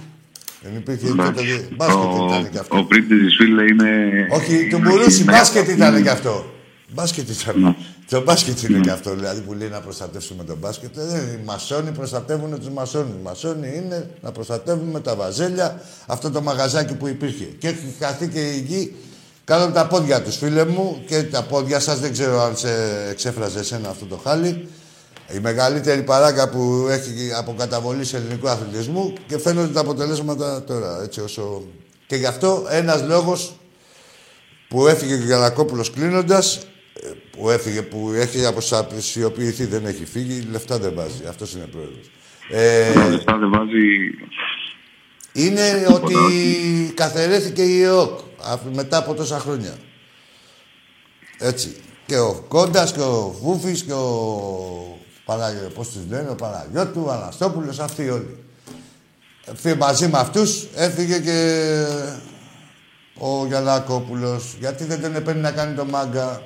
Δεν υπήρχε τότε. Μπάσκετ ήταν και αυτό. Ο πρίτη φίλε είναι. Όχι, του είναι- Μπουρούση, είναι- μπάσκετ ήταν και αυτό. Μπάσκετ ήταν. Ναι. Το μπάσκετ είναι και αυτό, δηλαδή που λέει να προστατεύσουμε τον μπάσκετ. Ε, οι μασόνοι προστατεύουν τους μασόνοι. Οι μασόνοι είναι να προστατεύουμε τα βαζέλια, αυτό το μαγαζάκι που υπήρχε. Και έχει χαθεί και η γη κάτω από τα πόδια τους, φίλε μου, και τα πόδια σας δεν ξέρω αν σε εξέφραζε εσένα αυτό το χάλι. Η μεγαλύτερη παράγκα που έχει από καταβολή σε ελληνικού αθλητισμού και φαίνονται τα αποτελέσματα τώρα, έτσι όσο... Και γι' αυτό ένας λόγος που έφυγε και ο Γιανακόπουλος κλείνοντας, ε, που έφυγε, που έχει αποσιοποιηθεί, δεν έχει φύγει, λεφτά δεν βάζει. Αυτός είναι πρόεδρος. Ε, Τα λεφτά δεν βάζει. είναι ότι καθαιρέθηκε η ΕΟΚ αφ- μετά από τόσα χρόνια. Έτσι. Και ο Κόντας και ο Βούφης και ο Παναγιώ, πώς τους λένε, ο Παναγιώτου, ο Αναστόπουλος, αυτοί όλοι. Φύγε μαζί με αυτούς έφυγε και ο Γιαννάκοπουλος. Γιατί δεν τον επένει να κάνει το μάγκα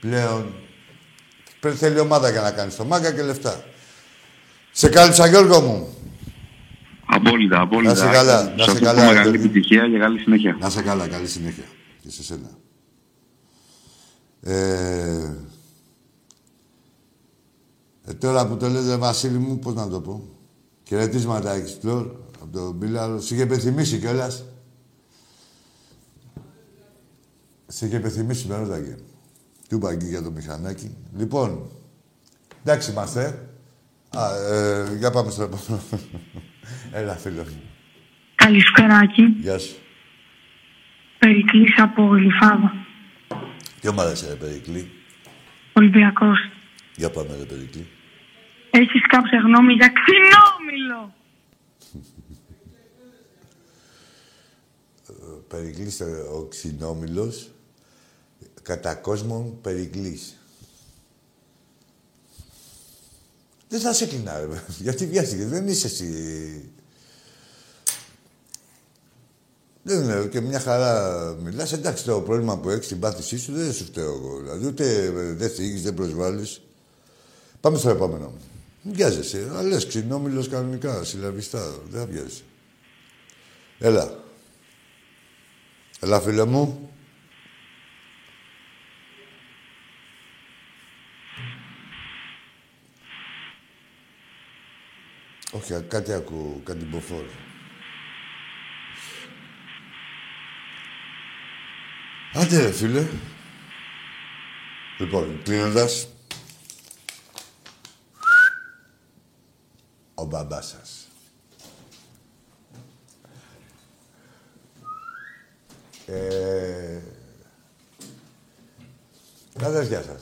πλέον. Πρέπει θέλει ομάδα για να κάνει το μάγκα και λεφτά. Σε κάλυψα Γιώργο μου. Απόλυτα, απόλυτα. Να σε καλά, να Σας σε εύχομαι καλά, Καλή Γιώργο. επιτυχία και καλή συνέχεια. Να σε καλά, καλή συνέχεια. Και σε σένα. Ε, ε, τώρα που το λέτε, Βασίλη μου, πώς να το πω. Χαιρετίσματα, Explore, από τον Μπίλαρο. Σου είχε υπενθυμίσει κιόλας. Σε είχε υπενθυμίσει, με ρώταγε. Του είπα εκεί για το μηχανάκι. Λοιπόν, εντάξει είμαστε. Α, ε, για πάμε στο επόμενο. Έλα, φίλος μου. Καλησπεράκι. Γεια σου. Περικλής από Γλυφάδα. Τι ομάδα είσαι, ρε Περικλή; Ολυμπιακός. Για πάμε, ρε Περικλή. Έχεις κάποια γνώμη για ξινόμηλο. Περικλής ε, ο ξινόμηλος, κατά κόσμον Περικλής. Δεν θα σε κλεινά, ρε. Γιατί βιάστηκες, δεν είσαι εσύ. Δεν είναι και μια χαρά μιλάς. Εντάξει, το πρόβλημα που έχεις, την πάθησή σου, δεν σου φταίω εγώ. Δηλαδή, ούτε ε, δεν θίγεις, δεν προσβάλλεις. Πάμε στο επόμενο. Μην βιάζεσαι. Αλλά λες ξινόμηλος κανονικά, συλλαβιστά. Δεν θα βιάζεσαι. Έλα. Έλα, φίλε μου. Όχι, α, κάτι ακούω, κάτι μποφόρο. Άντε, ρε, φίλε. Λοιπόν, κλείνοντας. Ο μπαμπάς σας. Ε... Τα αδέρφια σας.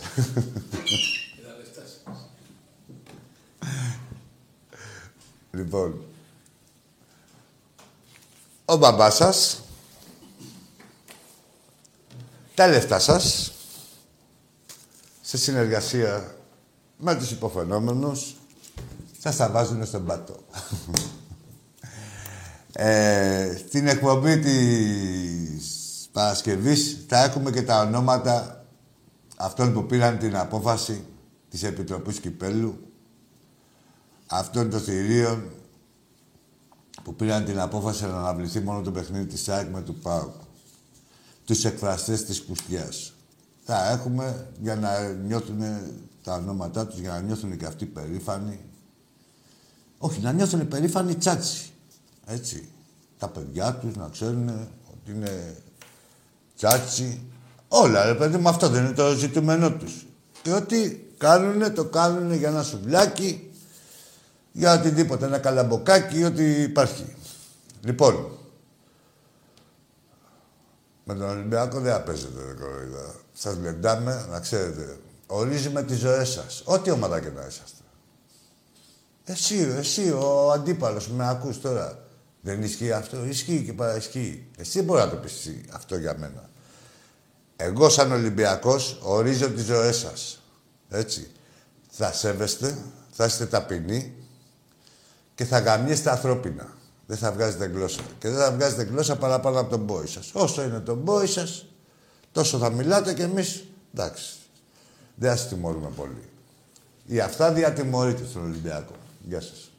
Λοιπόν, ο μπαμπάς σας, τα λεφτά σας, σε συνεργασία με τους υποφαινόμενους, σας τα βάζουν στον πάτο. Ε, στην εκπομπή της Παρασκευής θα έχουμε και τα ονόματα αυτών που πήραν την απόφαση της Επιτροπής Κυπέλου, αυτών των θηρίων που πήραν την απόφαση να αναβληθεί μόνο το παιχνίδι της ΣΑΕΚ με του ΠΑΟΚ, τους εκφραστές της Πουστιάς. Θα έχουμε για να νιώθουν τα ονόματά τους, για να νιώθουν και αυτοί περήφανοι. Όχι, να νιώθουν περήφανοι τσάτσι. Έτσι. Τα παιδιά τους να ξέρουν ότι είναι τσάτσι. Όλα, ρε παιδί μου, αυτό δεν είναι το ζητούμενό τους. Και ό,τι κάνουνε, το κάνουνε για ένα σουβλάκι, για οτιδήποτε, ένα καλαμποκάκι, ό,τι υπάρχει. Λοιπόν, με τον Ολυμπιακό δεν απέζεται, ρε κοροϊδά. Σας λεντάμε, να ξέρετε. Ορίζουμε τις ζωές σας. Ό,τι ομάδα και να είσαστε. Εσύ, εσύ, ο αντίπαλος που με ακούς τώρα. Δεν ισχύει αυτό; Ισχύει και παραισχύει. Εσύ μπορεί να το πεις εσύ αυτό για μένα. Εγώ σαν Ολυμπιακός ορίζω τις ζωές σας. Έτσι. Θα σέβεστε, θα είστε ταπεινοί και θα γαμιέστε ανθρώπινα. Δεν θα βγάζετε γλώσσα. Και δεν θα βγάζετε γλώσσα παραπάνω από τον μπόη σας. Όσο είναι τον μπόη σας, τόσο θα μιλάτε και εμείς, εντάξει. Δεν σας τιμωρούμε πολύ. Η αυτά διατιμωρείται στον Ολυμπιακό. Γεια σας.